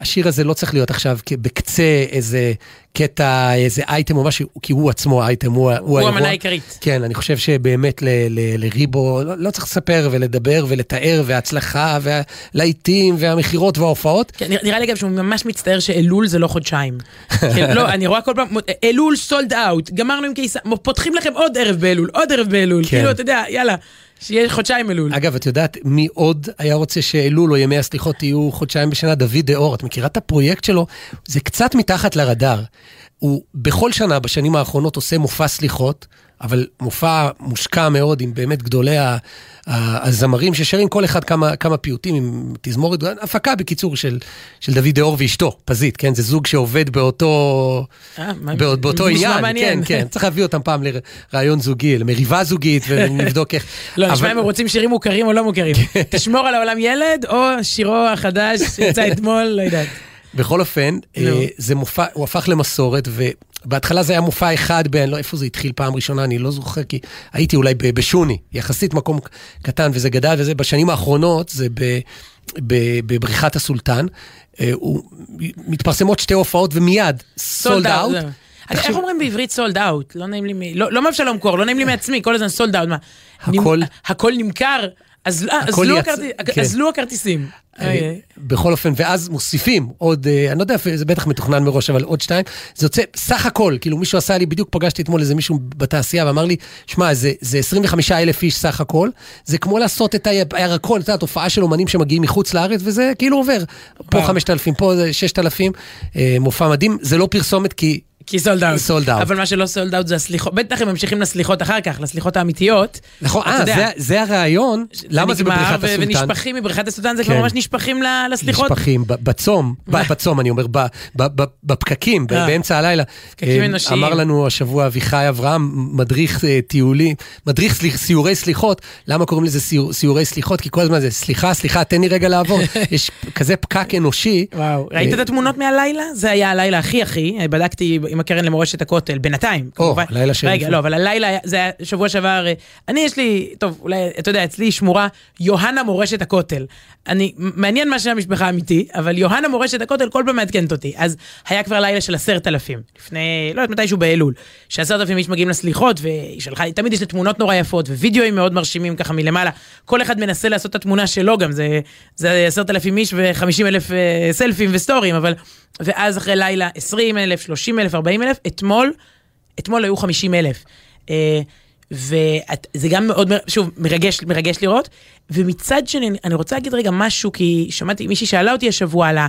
S1: השיר הזה לא צריך להיות עכשיו בקצה איזה קטע, איזה אייטם או משהו, כי הוא עצמו האייטם, הוא, הוא
S2: הוא
S1: האירוע.
S2: המנה העיקרית.
S1: כן, אני חושב שבאמת לריבו, לא, לא צריך לספר ולדבר ולתאר, וההצלחה, והלהיטים, והמכירות וההופעות.
S2: כן, נראה- נראה לי גם שהוא ממש מצטער שאלול זה לא חודשיים. כן, לא, אני רואה כל פעם, אלול סולד אאוט, גמרנו עם קיסר, פותחים לכם עוד ערב באלול, עוד ערב באלול,
S1: כן.
S2: כאילו, אתה יודע, יאללה, שיהיה חודשיים אלול.
S1: אגב, את יודעת מי עוד היה רוצה שאלול או ימי הסליחות יהיו חודשיים בשנה? דוד דאור. את מכירה את הפרויקט שלו? זה קצת מתחת לרדאר. הוא בכל שנה בשנים האחרונות עושה מופע סליחות, אבל מופע מושקע מאוד עם באמת גדולי הזמרים ששרים כל אחד כמה, כמה פיוטים עם תזמורת, הפקה בקיצור של, של דוד דאור ואשתו, פזית, כן? זה זוג שעובד באותו,
S2: אה, מה-
S1: באות- באותו עניין, כן,
S2: מעניין.
S1: כן, צריך להביא אותם פעם לרעיון זוגי, למריבה זוגית, (laughs) ונבדוק איך.
S2: לא, נשמע
S1: אבל-
S2: אם הם רוצים שירים מוכרים או לא מוכרים. תשמור על העולם ילד, או שירו החדש שיצא אתמול, לא יודעת.
S1: בכל אופן. אה, זה מופע, הוא הפך למסורת, ובהתחלה זה היה מופע אחד, ב, אני לא איפה זה התחיל פעם ראשונה, אני לא זוכר, כי הייתי אולי ב- בשוני, יחסית מקום קטן, וזה גדל, וזה בשנים האחרונות, זה ב, ב, בבריכת הסולטן. אה, הוא מתפרסמות שתי הופעות, ומיד
S2: sold out. איך אומרים בעברית sold out? לא נעים לי מ... לא לא מאבשלום קור, לא נעים לי מעצמי, כל הזמן sold out. מה?
S1: הכל-
S2: הכל נמכר? אז אה,
S1: הכל
S2: אזלו
S1: יצ-
S2: הכרטיס-
S1: כן.
S2: אזלו הכרטיסים.
S1: אה,
S2: אוי,
S1: בכל אופן, ואז מוסיפים עוד, אה, אני לא יודע, זה בטח מתוכנן מראש, אבל עוד שתיים. זה יוצא סך הכל, כאילו מישהו עשה לי, בדיוק פגשתי אתמול איזה מישהו בתעשייה ואמר לי, שמע, זה, זה 25 אלף איש סך הכל, זה כמו לעשות את הירקון, את יודעת, הופעה של אומנים שמגיעים מחוץ לארץ, וזה כאילו עובר. פה
S2: וואו.
S1: 5,000, פה זה 6,000, אה, מופע מדהים. זה לא פרסומת כי...
S2: כי sold out.
S1: sold out.
S2: אבל מה שלא sold out זה הסליחות, בטח הם ממשיכים לסליחות אחר כך, לסליחות האמיתיות.
S1: נכון, אה, זה, זה הרעיון, למה זה בבריכת הסולטן?
S2: ונשפכים מבריכת הסולטן, זה כבר
S1: כן.
S2: ממש נשפכים ל- לסליחות.
S1: נשפכים, בצום, בצום אני אומר, בפקקים,
S2: אה.
S1: באמצע הלילה.
S2: פקקים
S1: אה,
S2: אנושיים.
S1: אמר לנו השבוע אביחי אברהם, מדריך אה, טיולי, מדריך סליח- סיורי סליחות, למה קוראים לזה סיור- סיורי סליחות? כי כל הזמן זה, סליחה, סליחה, תן לי רגע לעבור. (laughs) יש כזה פקק אנושי.
S2: וואו, ראית את התמונות מהלילה? זה היה הלילה הכי הכי, בדקתי עם הקרן למורשת הכותל, בינתיים, כמובן.
S1: הלילה של-
S2: רגע, לא, אבל הלילה, זה היה שבוע שעבר, אה, אני יש לי, טוב, אולי, אתה יודע, אצלי שמורה יוהנה מורשת הכותל. אני, מעניין מה שם המשפחה האמיתי, אבל יוהנה מורשת הכותל כל פעם מעדכנת אותי. אז היה כבר לילה של עשרת אלפים, לפני, לא יודעת מתישהו באלול, שעשרת אלפים איש מגיעים לסליחות, והיא שלחה לי, תמיד יש לה תמונות נורא יפות, ווידאוים מאוד מרשימים ככה מלמעלה. כל אחד מנסה לעשות את התמונה שלו גם, זה, זה עשרת אלפים איש וחמישים אלף אה, סלפים וסטורים, אבל... ואז אחרי לילה 20 אלף, 30 אלף, 40 אלף, אתמול, אתמול היו 50 אלף. אה, וזה גם מאוד, שוב, מרגש, מרגש לראות. ומצד שני, אני רוצה להגיד רגע משהו, כי שמעתי, מישהי שאלה אותי השבוע על, ה,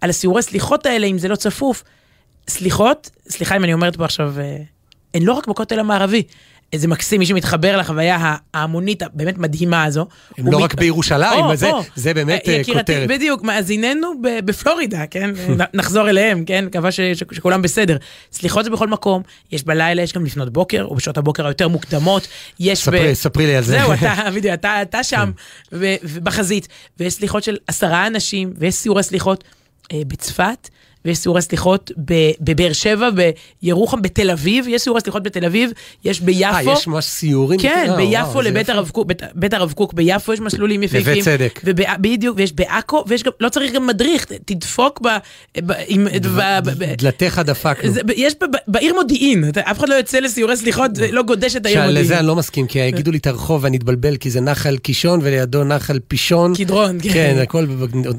S2: על הסיורי סליחות האלה, אם זה לא צפוף. סליחות, סליחה אם אני אומרת פה עכשיו, אה, הן לא רק בכותל המערבי. איזה מקסים, מי שמתחבר לחוויה ההמונית הבאמת מדהימה הזו.
S1: הם לא
S2: מת-
S1: רק בירושלים,
S2: או,
S1: זה-
S2: או.
S1: זה באמת,
S2: אה,
S1: אה,
S2: יקירתי,
S1: כותרת.
S2: בדיוק, מאזיננו בפלורידה, כן? (laughs) נחזור אליהם, כן? מקווה ש- שכולם בסדר. סליחות זה בכל מקום, יש בלילה, יש גם לפנות בוקר, או בשעות הבוקר היותר מוקדמות. יש ב...
S1: ספרי, ספרי לי על זה.
S2: זהו, (laughs) אתה, בדיוק, אתה, אתה שם, ו- ובחזית, ויש סליחות של עשרה אנשים, ויש סיורי סליחות אה, בצפת. ויש סיורי סליחות בבאר שבע, בירוחם, בתל אביב, יש סיורי סליחות בתל אביב, יש ביפו.
S1: אה, יש ממש סיורים?
S2: כן,
S1: אה,
S2: ביפו
S1: וואו,
S2: לבית. הרב קוק, בית, בית הרב קוק ביפו יש מסלולים יפהפיים.
S1: נווה צדק.
S2: בדיוק, ויש בעכו, ויש גם, לא צריך גם מדריך, תדפוק ב... ב, עם, ב, ב, ב
S1: דלתיך דפקנו.
S2: זה, יש ב, ב, בעיר מודיעין, אף אחד לא יוצא לסיורי סליחות, לא גודש את העיר מודיעין.
S1: לזה אני לא מסכים, כי יגידו לי את הרחוב ואני אתבלבל, כי זה נחל קישון ולידו נחל פישון.
S2: קדרון, כן.
S1: כן, הכל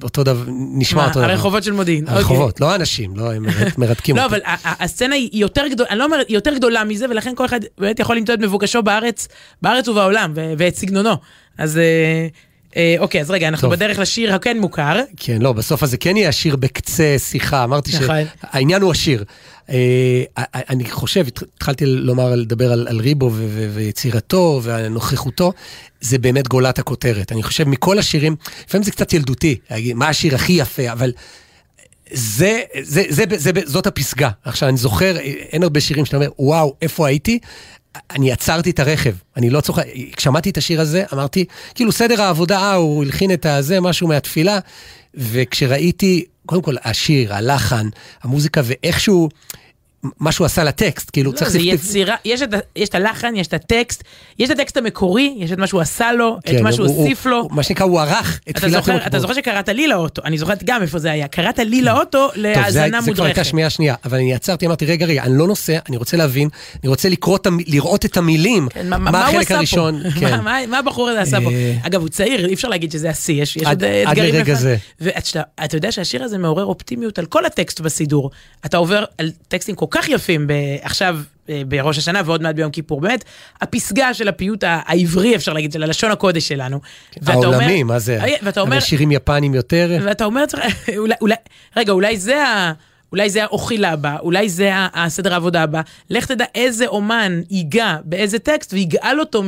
S1: אותו דבר, נשמע
S2: מה,
S1: אותו דבר.
S2: הרחובות של מודיעין.
S1: הרחובות, לא האנשים, לא, הם מרת- (laughs) מרתקים
S2: לא,
S1: אותי.
S2: אבל ה- ה- הסצנה היא יותר גדולה, אני לא אומרת, היא יותר גדולה מזה, ולכן כל אחד באמת יכול למצוא את מבוקשו בארץ, בארץ ובעולם, ואת סגנונו. אז אה, אה, אוקיי, אז רגע, אנחנו
S1: טוב.
S2: בדרך לשיר הכן מוכר.
S1: כן, לא, בסוף הזה כן יהיה עשיר בקצה שיחה, אמרתי
S2: נכון.
S1: שהעניין הוא עשיר. אה, אני חושב, התח- התחלתי לומר, לדבר על, על ריבו ו- ו- ויצירתו ונוכחותו, זה באמת גולת הכותרת. אני חושב מכל השירים, לפעמים זה קצת ילדותי, מה השיר הכי יפה, אבל זה, זה, זה, זה, זה, זאת הפסגה. עכשיו, אני זוכר, אין הרבה שירים שאתה אומר, וואו, איפה הייתי? אני עצרתי את הרכב, אני לא צוחק, כששמעתי את השיר הזה, אמרתי, כאילו, סדר העבודה, אה, הוא הלחין את הזה, משהו מהתפילה, וכשראיתי, קודם כל, השיר, הלחן, המוזיקה, ואיכשהו, מה שהוא עשה לטקסט, כאילו,
S2: לא,
S1: צריך...
S2: זה יצירה, יש את יש את הלחן, יש את הטקסט, יש את הטקסט המקורי, יש את מה שהוא עשה לו, את
S1: כן,
S2: מה שהוא
S1: הוא-
S2: הוסיף לו.
S1: מה שנקרא, הוא ערך את
S2: אתה
S1: תפילת
S2: זוכר, אתה. זוכר שקראת לי לאוטו, אני זוכרת גם איפה זה היה, קראת לי לאוטו
S1: טוב, זה,
S2: להאזנה
S1: זה כבר הייתה
S2: מודרכת.
S1: שמיעה שנייה, אבל אני עצרתי, אמרתי, רגע, רגע, אני לא נוסע, אני רוצה להבין, אני רוצה לקרוא את, המ- לראות את המילים,
S2: כן, מה,
S1: מה,
S2: מה
S1: החלק הראשון? (laughs) כן.
S2: מה, הבחור הזה עשה פה?
S1: אה,
S2: אגב, הוא צעיר, אי אפשר להגיד שזה השיא, יש,
S1: עד-
S2: עוד אה,
S1: עד
S2: אתגרים
S1: לרגע
S2: לפניו.
S1: זה.
S2: ואתה יודע שהשיר הזה מעורר אופטימיות על כל הטקסט בסידור. אתה עובר על טקסטים כל כך יפים ב- עכשיו. אה, בראש השנה ועוד מעט ביום כיפור, באמת, הפסגה של הפיוט העברי, אפשר להגיד, של הלשון הקודש שלנו. אומר-
S1: העולמי, מה זה?
S2: אה, ואתה אומר,
S1: שירים יפנים יותר,
S2: ואתה אומר, (laughs) אולי, אולי, רגע, אולי זה ה... אולי זה האוחילה הבא, אולי זה הסדר העבודה הבא. לך תדע איזה אומן ייגע באיזה טקסט ויגאל אותו.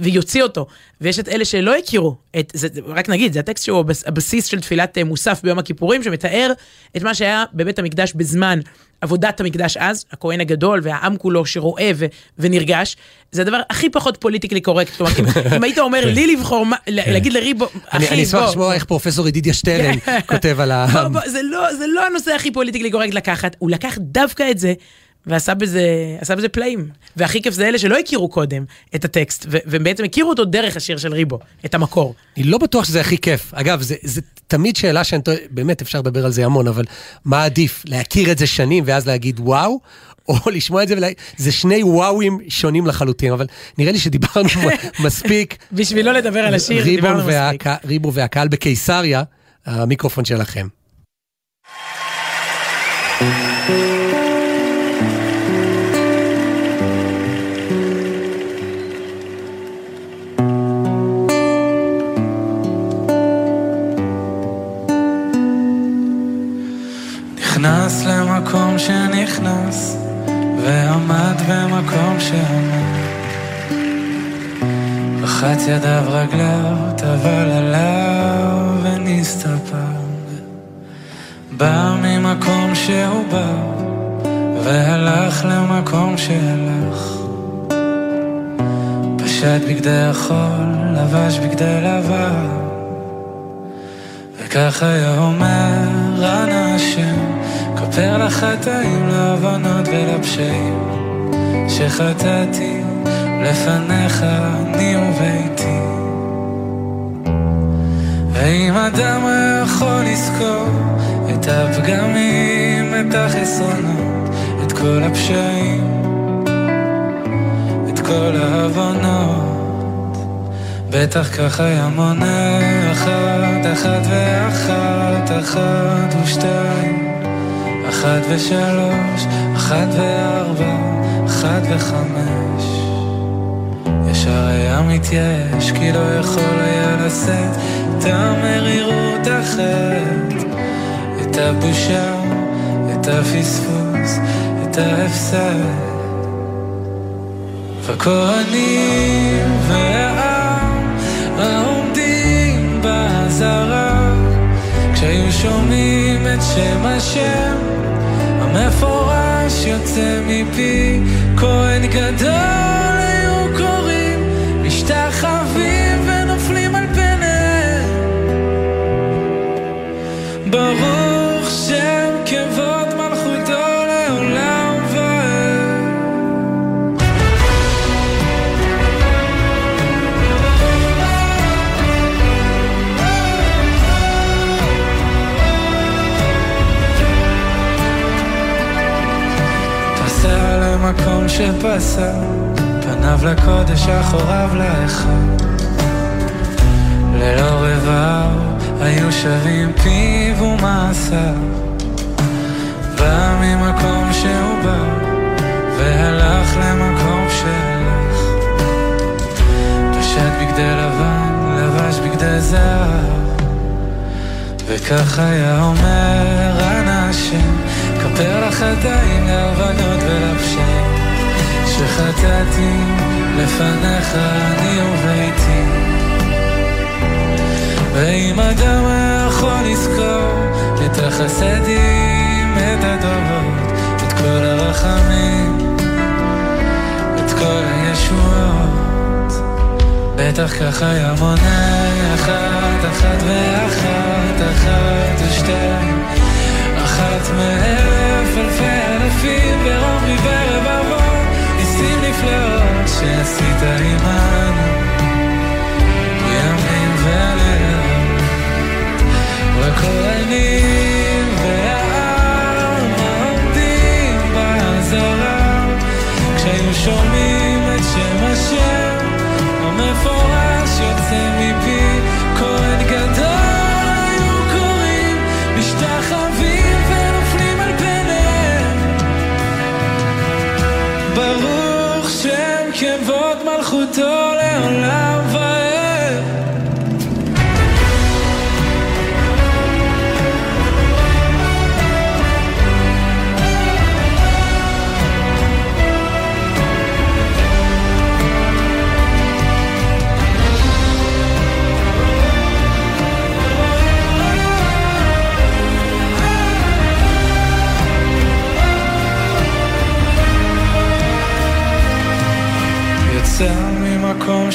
S2: ויוציא אותו. ויש את אלה שלא הכירו, את, זה, רק נגיד, זה הטקסט שהוא הבס- הבסיס של תפילת אה, מוסף ביום הכיפורים, שמתאר את מה שהיה בבית המקדש בזמן עבודת המקדש אז, הכהן הגדול והעם כולו שרואה ו, ונרגש. זה הדבר הכי פחות politically correct. כלומר, אם, אם היית אומר לי לבחור, מה, להגיד לריבו,
S1: כן.
S2: אחי,
S1: אני אשמח
S2: בוא,
S1: לשמוע איך פרופסור ידידיה שטרן (laughs) כותב על ה...
S2: בוא, בוא, זה לא, זה לא הנושא הכי פוליטיקלי קורקט לקחת, הוא לקח דווקא את זה. ועשה בזה, עשה בזה פלאים. והכי כיף זה אלה שלא הכירו קודם את הטקסט, ו- והם בעצם הכירו אותו דרך השיר של ריבו, את המקור.
S1: אני לא בטוח שזה הכי כיף. אגב, זה, זה תמיד שאלה שאני טועה, באמת אפשר לדבר על זה המון, אבל מה עדיף? להכיר את זה שנים ואז להגיד וואו? או (laughs) לשמוע את זה ולהגיד, זה שני וואוים שונים לחלוטין, אבל נראה לי שדיברנו (laughs) מספיק.
S2: בשביל לא לדבר על השיר, דיברנו מספיק.
S1: ריבו והקהל בקיסריה, המיקרופון שלכם.
S4: נכנס למקום שנכנס, ועמד במקום שעמד. רחץ ידיו רגליו, טבל עליו ונסתפר. בא ממקום שהוא בא, והלך למקום שהלך. פשט בגדי החול, לבש בגדי לבן. וכך היה אומר, אנא השם, כפר לחטאים, להבנות ולפשעים, שחטאתי לפניך, אני וביתי. ואם אדם יכול לזכור את הפגמים, את החסרונות, את כל הפשעים, את כל העוונות, בטח כך היה מונה אחת, אחת ואחת, אחת ושתיים, אחת ושלוש, אחת וארבע, אחת וחמש. ישר היה מתייאש, כי לא יכול היה לשאת את המרירות החטא, את הבושה, את הפספוס, את ההפסד. וכהנים והעם שומעים את שם השם המפורש יוצא מפי כהן גדול היו קוראים משתחווים ונופלים על פניהם. ברוך שפסע, פניו לקודש, אחוריו להיכל. ללא רבב היו שווים פיו ומעשיו. בא ממקום שהוא בא, והלך למקום שהלך. פשט בגדי לבן, לבש בגדי זהב. וכך היה אומר, אנא השם, כפר לחטאים, להבנות ולפשעים, שחטאתי לפניך אני וביתי. ואם אדם יכול לזכור את החסדים, את הדורות, את כל הרחמים, את כל הישועות. בטח ככה היה מונה אחת, אחת ואחת, אחת ושתיים, אחת מאלף אלפי אלפים ברומי ורבבות, ניסים נפלאות שעשית עמנו, ימים ולילות, וכהנים והעם העומדים באזהרה, כשהיו שומעים את שם השם המפורש יוצא מפי darling, love.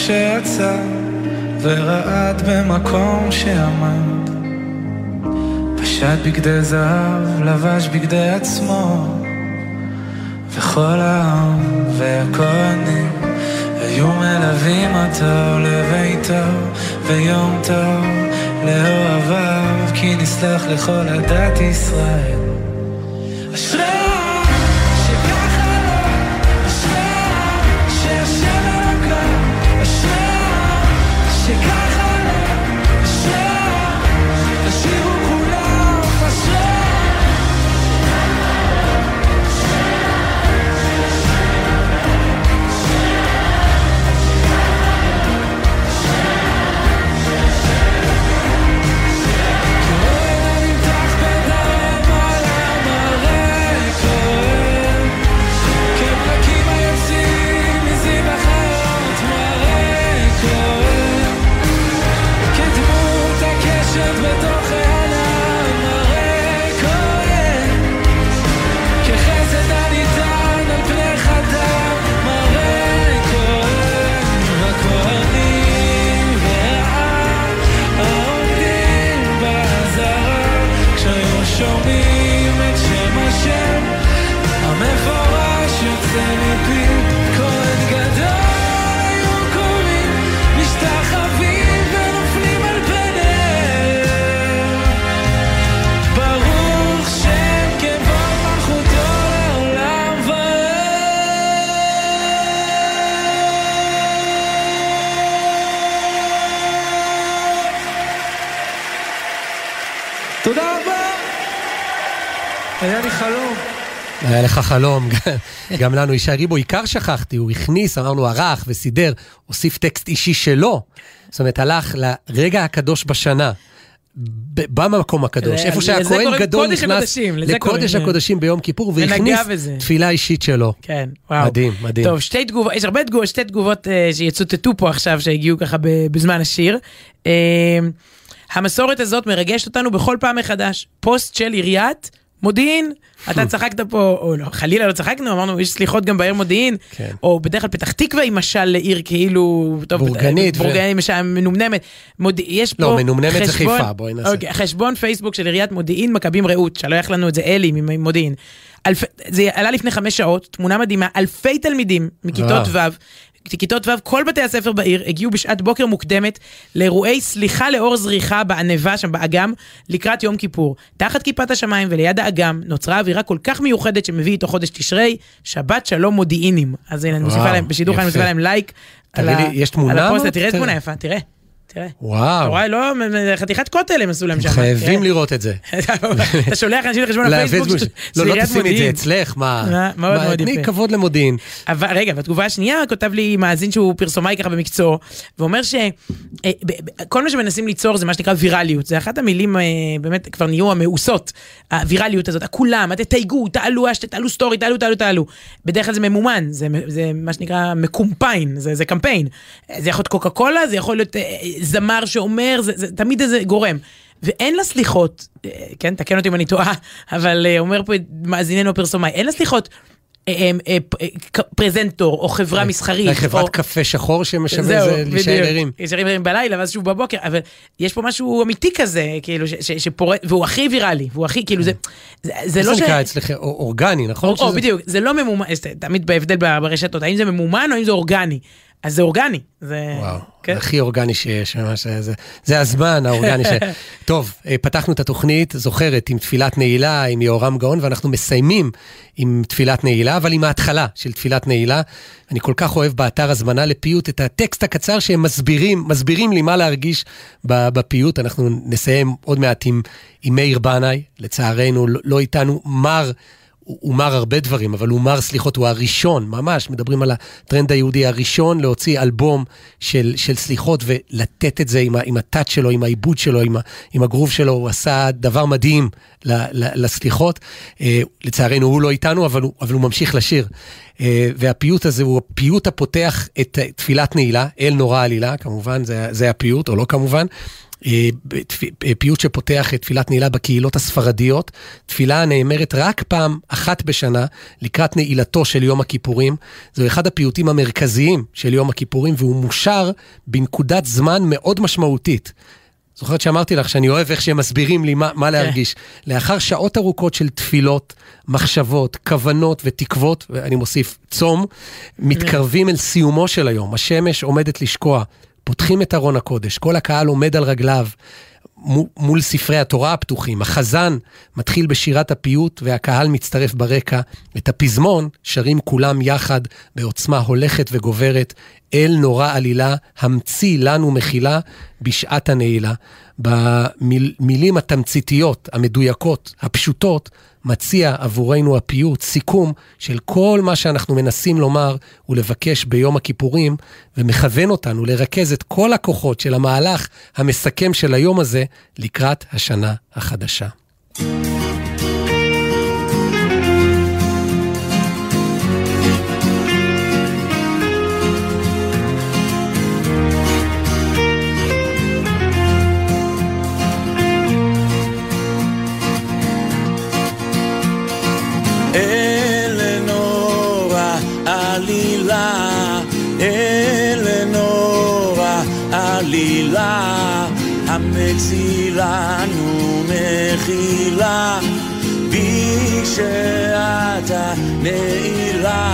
S4: שיצא ורעד במקום שעמד. פשט בגדי זהב, לבש בגדי עצמו. וכל העם והכהנים היו מלווים אותו לביתו ויום טוב לאוהביו כי נסלח לכל עדת ישראל. אשרי היה
S1: לך חלום, גם לנו ישי ריבו, עיקר שכחתי, הוא הכניס, אמרנו, ערך וסידר, הוסיף טקסט אישי שלו. זאת אומרת, הלך לרגע הקדוש בשנה. במקום הקדוש, איפה שהכהן גדול נכנס לקודש
S2: קוראים,
S1: הקודשים ביום כיפור, והכניס. תפילה אישית שלו.
S2: כן, וואו.
S1: מדהים, מדהים.
S2: טוב, שתי תגובות, יש הרבה תגובות, שתי תגובות אה, שיצוטטו פה עכשיו, שהגיעו ככה בזמן השיר. אה, המסורת הזאת מרגשת אותנו בכל פעם מחדש. פוסט של עיריית מודיעין, אתה (laughs) צחקת פה, או לא, חלילה לא צחקנו, אמרנו, יש סליחות גם בעיר מודיעין,
S1: כן.
S2: או בדרך כלל פתח תקווה היא משל לעיר כאילו, טוב,
S1: בורגנית ו-
S2: בורגנית, משל מנומנמת. מוד... יש פה
S1: לא, מנומנמת זה חיפה, בואי נעשה.
S2: אוקיי, חשבון פייסבוק של עיריית מודיעין מכבים רעות, שלח לנו את זה אלי ממודיעין. אלפי, זה עלה לפני חמש שעות, תמונה מדהימה, אלפי תלמידים מכיתות
S1: וואו.
S2: ו', כיתות ו', כל בתי הספר בעיר הגיעו בשעת בוקר מוקדמת לאירועי סליחה לאור זריחה בענבה שם באגם לקראת יום כיפור. תחת כיפת השמיים וליד האגם נוצרה אווירה כל כך מיוחדת שמביא איתו חודש תשרי, שבת שלום מודיעינים. אז הנה, אני מוסיפה להם, בשידור חיים אני
S1: יפה.
S2: מוסיפה להם לייק.
S1: לי, יש תמונה,
S2: על הפוסט, תראה. תמונה יפה, תראה. תראה. אתה
S1: וואו,
S2: רואה, לא, חתיכת כותל הם עשו להם שם.
S1: חייבים
S2: תראה.
S1: לראות את זה. (laughs)
S2: אתה שולח אנשים לחשבון (laughs) הפייסבוק של
S1: לא,
S2: של
S1: לא
S2: עיריית
S1: תשימי את זה
S2: מודיעין.
S1: אצלך, מה?
S2: אה, מאוד מאוד
S1: תני
S2: יפה.
S1: כבוד למודיעין.
S2: אבל רגע, בתגובה השנייה כותב לי מאזין שהוא פרסומאי ככה במקצועו, ואומר שכל מה שמנסים ליצור זה מה שנקרא ויראליות, זה אחת המילים אה, באמת כבר נהיו המאוסות, הוויראליות הזאת, כולם, תתייגו, תעלו תעלו סטורי, תעלו, תעלו, תעלו. בדרך כלל זה ממומן, זה, מה שנקרא מקומפיין, זה, קמפיין. זה יכול להיות קוקה קולה, זה יכול להיות אה, זמר שאומר, זה, זה תמיד איזה גורם. ואין לה סליחות, אה, כן, תקן אותי אם אני טועה, (laughs) אבל אה, אומר פה מאזיננו פרסומאי, אין לה סליחות. אה, פרזנטור או חברה מסחרית.
S1: חברת קפה שחור שמשווה
S2: זהו,
S1: זה להישאר. ערים.
S2: להישאר ערים בלילה ואז שוב בבוקר, אבל יש פה משהו אמיתי כזה, כאילו, שפורט, והוא הכי ויראלי, והוא הכי, כאילו, זה, זה, זה לא
S1: זה
S2: ש...
S1: נקרא אצלכם? אור- אורגני, נכון?
S2: בדיוק, זה לא ממומן, תמיד בהבדל ברשתות, האם זה ממומן או האם זה אורגני. אז זה אורגני. זה...
S1: וואו,
S2: כן.
S1: הכי אורגני שיש, ממש, זה, זה הזמן האורגני ש... (laughs) טוב, אה, פתחנו את התוכנית, זוכרת, עם תפילת נעילה, עם יהורם גאון, ואנחנו מסיימים עם תפילת נעילה, אבל עם ההתחלה של תפילת נעילה. אני כל כך אוהב באתר הזמנה לפיוט את הטקסט הקצר שהם מסבירים, מסבירים לי מה להרגיש בפיוט. אנחנו נסיים עוד מעט עם, עם מאיר בנאי, לצערנו, לא, לא איתנו, מר. הוא מר הרבה דברים, אבל הוא מר סליחות, הוא הראשון, ממש, מדברים על הטרנד היהודי הראשון להוציא אלבום של, של סליחות ולתת את זה עם, עם הטאט שלו, עם העיבוד שלו, עם, עם הגרוב שלו, הוא עשה דבר מדהים ל, ל, לסליחות. אה, לצערנו הוא לא איתנו, אבל הוא, אבל הוא ממשיך לשיר. אה, והפיוט הזה הוא הפיוט הפותח את תפילת נעילה, אל נורא עלילה, כמובן, זה, זה הפיוט, או לא כמובן. אה, אה, פיוט שפותח את תפילת נעילה בקהילות הספרדיות, תפילה הנאמרת רק פעם אחת בשנה לקראת נעילתו של יום הכיפורים. זהו אחד הפיוטים המרכזיים של יום הכיפורים, והוא מושר בנקודת זמן מאוד משמעותית. זוכרת שאמרתי לך שאני אוהב איך שהם מסבירים לי מה, מה להרגיש. לאחר שעות ארוכות של תפילות, מחשבות, כוונות ותקוות, ואני מוסיף צום, מתקרבים אל סיומו של היום. השמש עומדת לשקוע, פותחים את ארון הקודש, כל הקהל עומד על רגליו. מו- מול ספרי התורה הפתוחים. החזן מתחיל בשירת הפיוט והקהל מצטרף ברקע. את הפזמון שרים כולם יחד בעוצמה הולכת וגוברת. אל נורא עלילה, המציא לנו מחילה בשעת הנעילה. במילים התמציתיות, המדויקות, הפשוטות, מציע עבורנו הפיוט סיכום של כל מה שאנחנו מנסים לומר ולבקש ביום הכיפורים, ומכוון אותנו לרכז את כל הכוחות של המהלך המסכם של היום הזה לקראת השנה החדשה.
S5: אלנורה עלילה, המצילנו מחילה, בשעת הנעילה.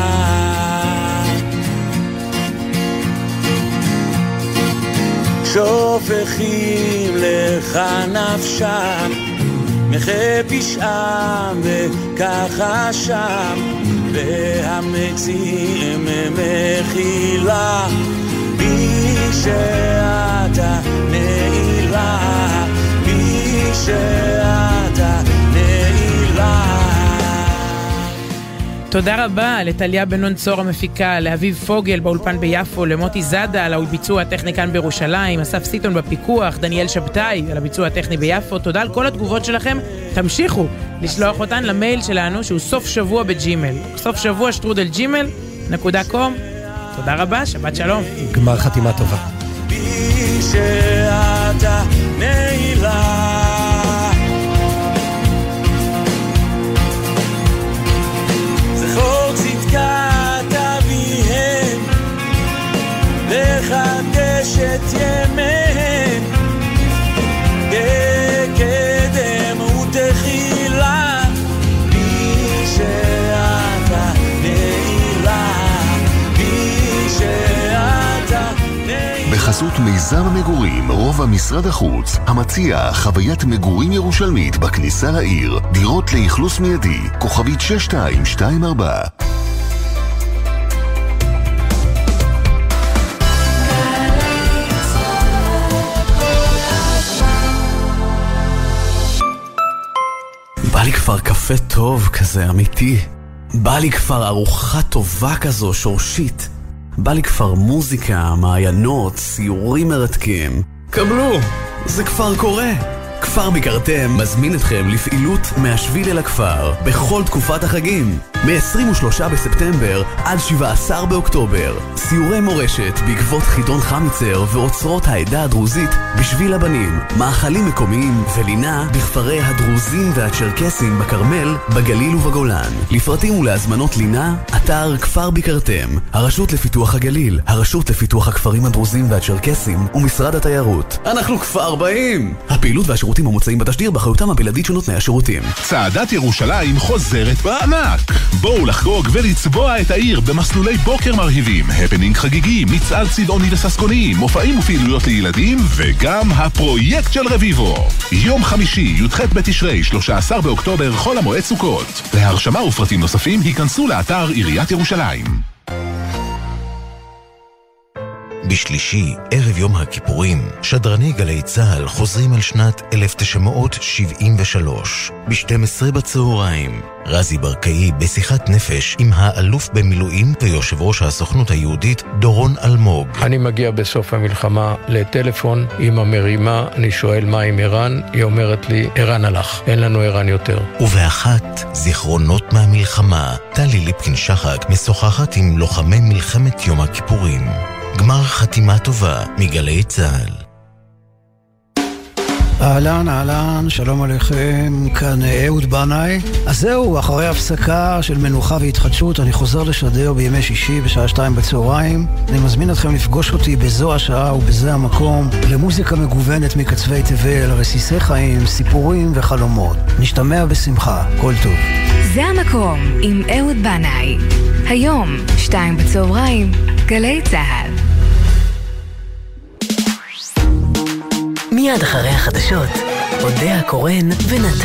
S5: שופכים לך נפשם, מחי פשעם וככה שם, והמציעים מחילה,
S2: תודה רבה לטליה בן נון צור המפיקה, לאביב פוגל באולפן ביפו, למוטי זאדה על הביצוע הטכני כאן בירושלים, אסף סיטון בפיקוח, דניאל שבתאי על הביצוע הטכני ביפו. תודה על כל התגובות שלכם. תמשיכו לשלוח אותן למייל שלנו שהוא סוף שבוע בג'ימל. סוף שבוע שטרודל ג'ימל נקודה קום. תודה רבה, שבת שלום.
S1: גמר חתימה טובה.
S5: לחדש את ימיהם,
S6: בחסות מיזם המגורים, רובע משרד החוץ, המציע חוויית מגורים ירושלמית בכניסה לעיר, דירות לאכלוס מיידי, כוכבית 6224
S7: בא לי כבר קפה טוב כזה, אמיתי. בא לי כבר ארוחה טובה כזו, שורשית. בא לי כבר מוזיקה, מעיינות, סיורים מרתקים. קבלו, זה כבר קורה. כפר ביקרתם מזמין אתכם לפעילות מהשביל אל הכפר בכל תקופת החגים. מ-23 בספטמבר עד 17 באוקטובר. סיורי מורשת בעקבות חידון חמיצר ואוצרות העדה הדרוזית בשביל הבנים. מאכלים מקומיים ולינה בכפרי הדרוזים והצ'רקסים בכרמל, בגליל ובגולן. לפרטים ולהזמנות לינה, אתר כפר ביקרתם הרשות לפיתוח הגליל, הרשות לפיתוח הכפרים הדרוזים והצ'רקסים ומשרד התיירות. אנחנו כפר באים! הפעילות והשירותים המוצעים בתשדיר באחריותם הבלעדית של נותני השירותים
S8: צעדת ירושלים חוזרת בענק! בואו לחגוג ולצבוע את העיר במסלולי בוקר מרהיבים, הפנינג חגיגי, מצעד צבעוני וססגוני, מופעים ופעילויות לילדים, וגם הפרויקט של רביבו. יום חמישי, י"ח בתשרי, 13 באוקטובר, חול המועד סוכות. להרשמה ופרטים נוספים, היכנסו לאתר עיריית ירושלים.
S9: בשלישי, ערב יום הכיפורים, שדרני גלי צה"ל חוזרים אל שנת 1973. ב-12 בצהריים, רזי ברקאי בשיחת נפש עם האלוף במילואים ויושב ראש הסוכנות היהודית דורון אלמוג.
S10: אני מגיע בסוף המלחמה לטלפון, אמא מרימה, אני שואל מה עם ערן, היא אומרת לי, ערן הלך, אין לנו ערן יותר.
S9: ובאחת, זיכרונות מהמלחמה, טלי ליפקין-שחק משוחחת עם לוחמי מלחמת יום הכיפורים. גמר חתימה טובה מגלי צה"ל.
S11: אהלן, אהלן, שלום עליכם, כאן אהוד בנאי. אז זהו, אחרי הפסקה של מנוחה והתחדשות, אני חוזר לשדר בימי שישי בשעה שתיים בצהריים. אני מזמין אתכם לפגוש אותי בזו השעה ובזה המקום, למוזיקה מגוונת מקצווי תבל, רסיסי חיים, סיפורים וחלומות. נשתמע בשמחה, כל טוב.
S12: זה המקום עם אהוד בנאי. היום, שתיים בצהריים, גלי צה"ל.
S13: מיד אחרי החדשות, אודה הקורן ונתן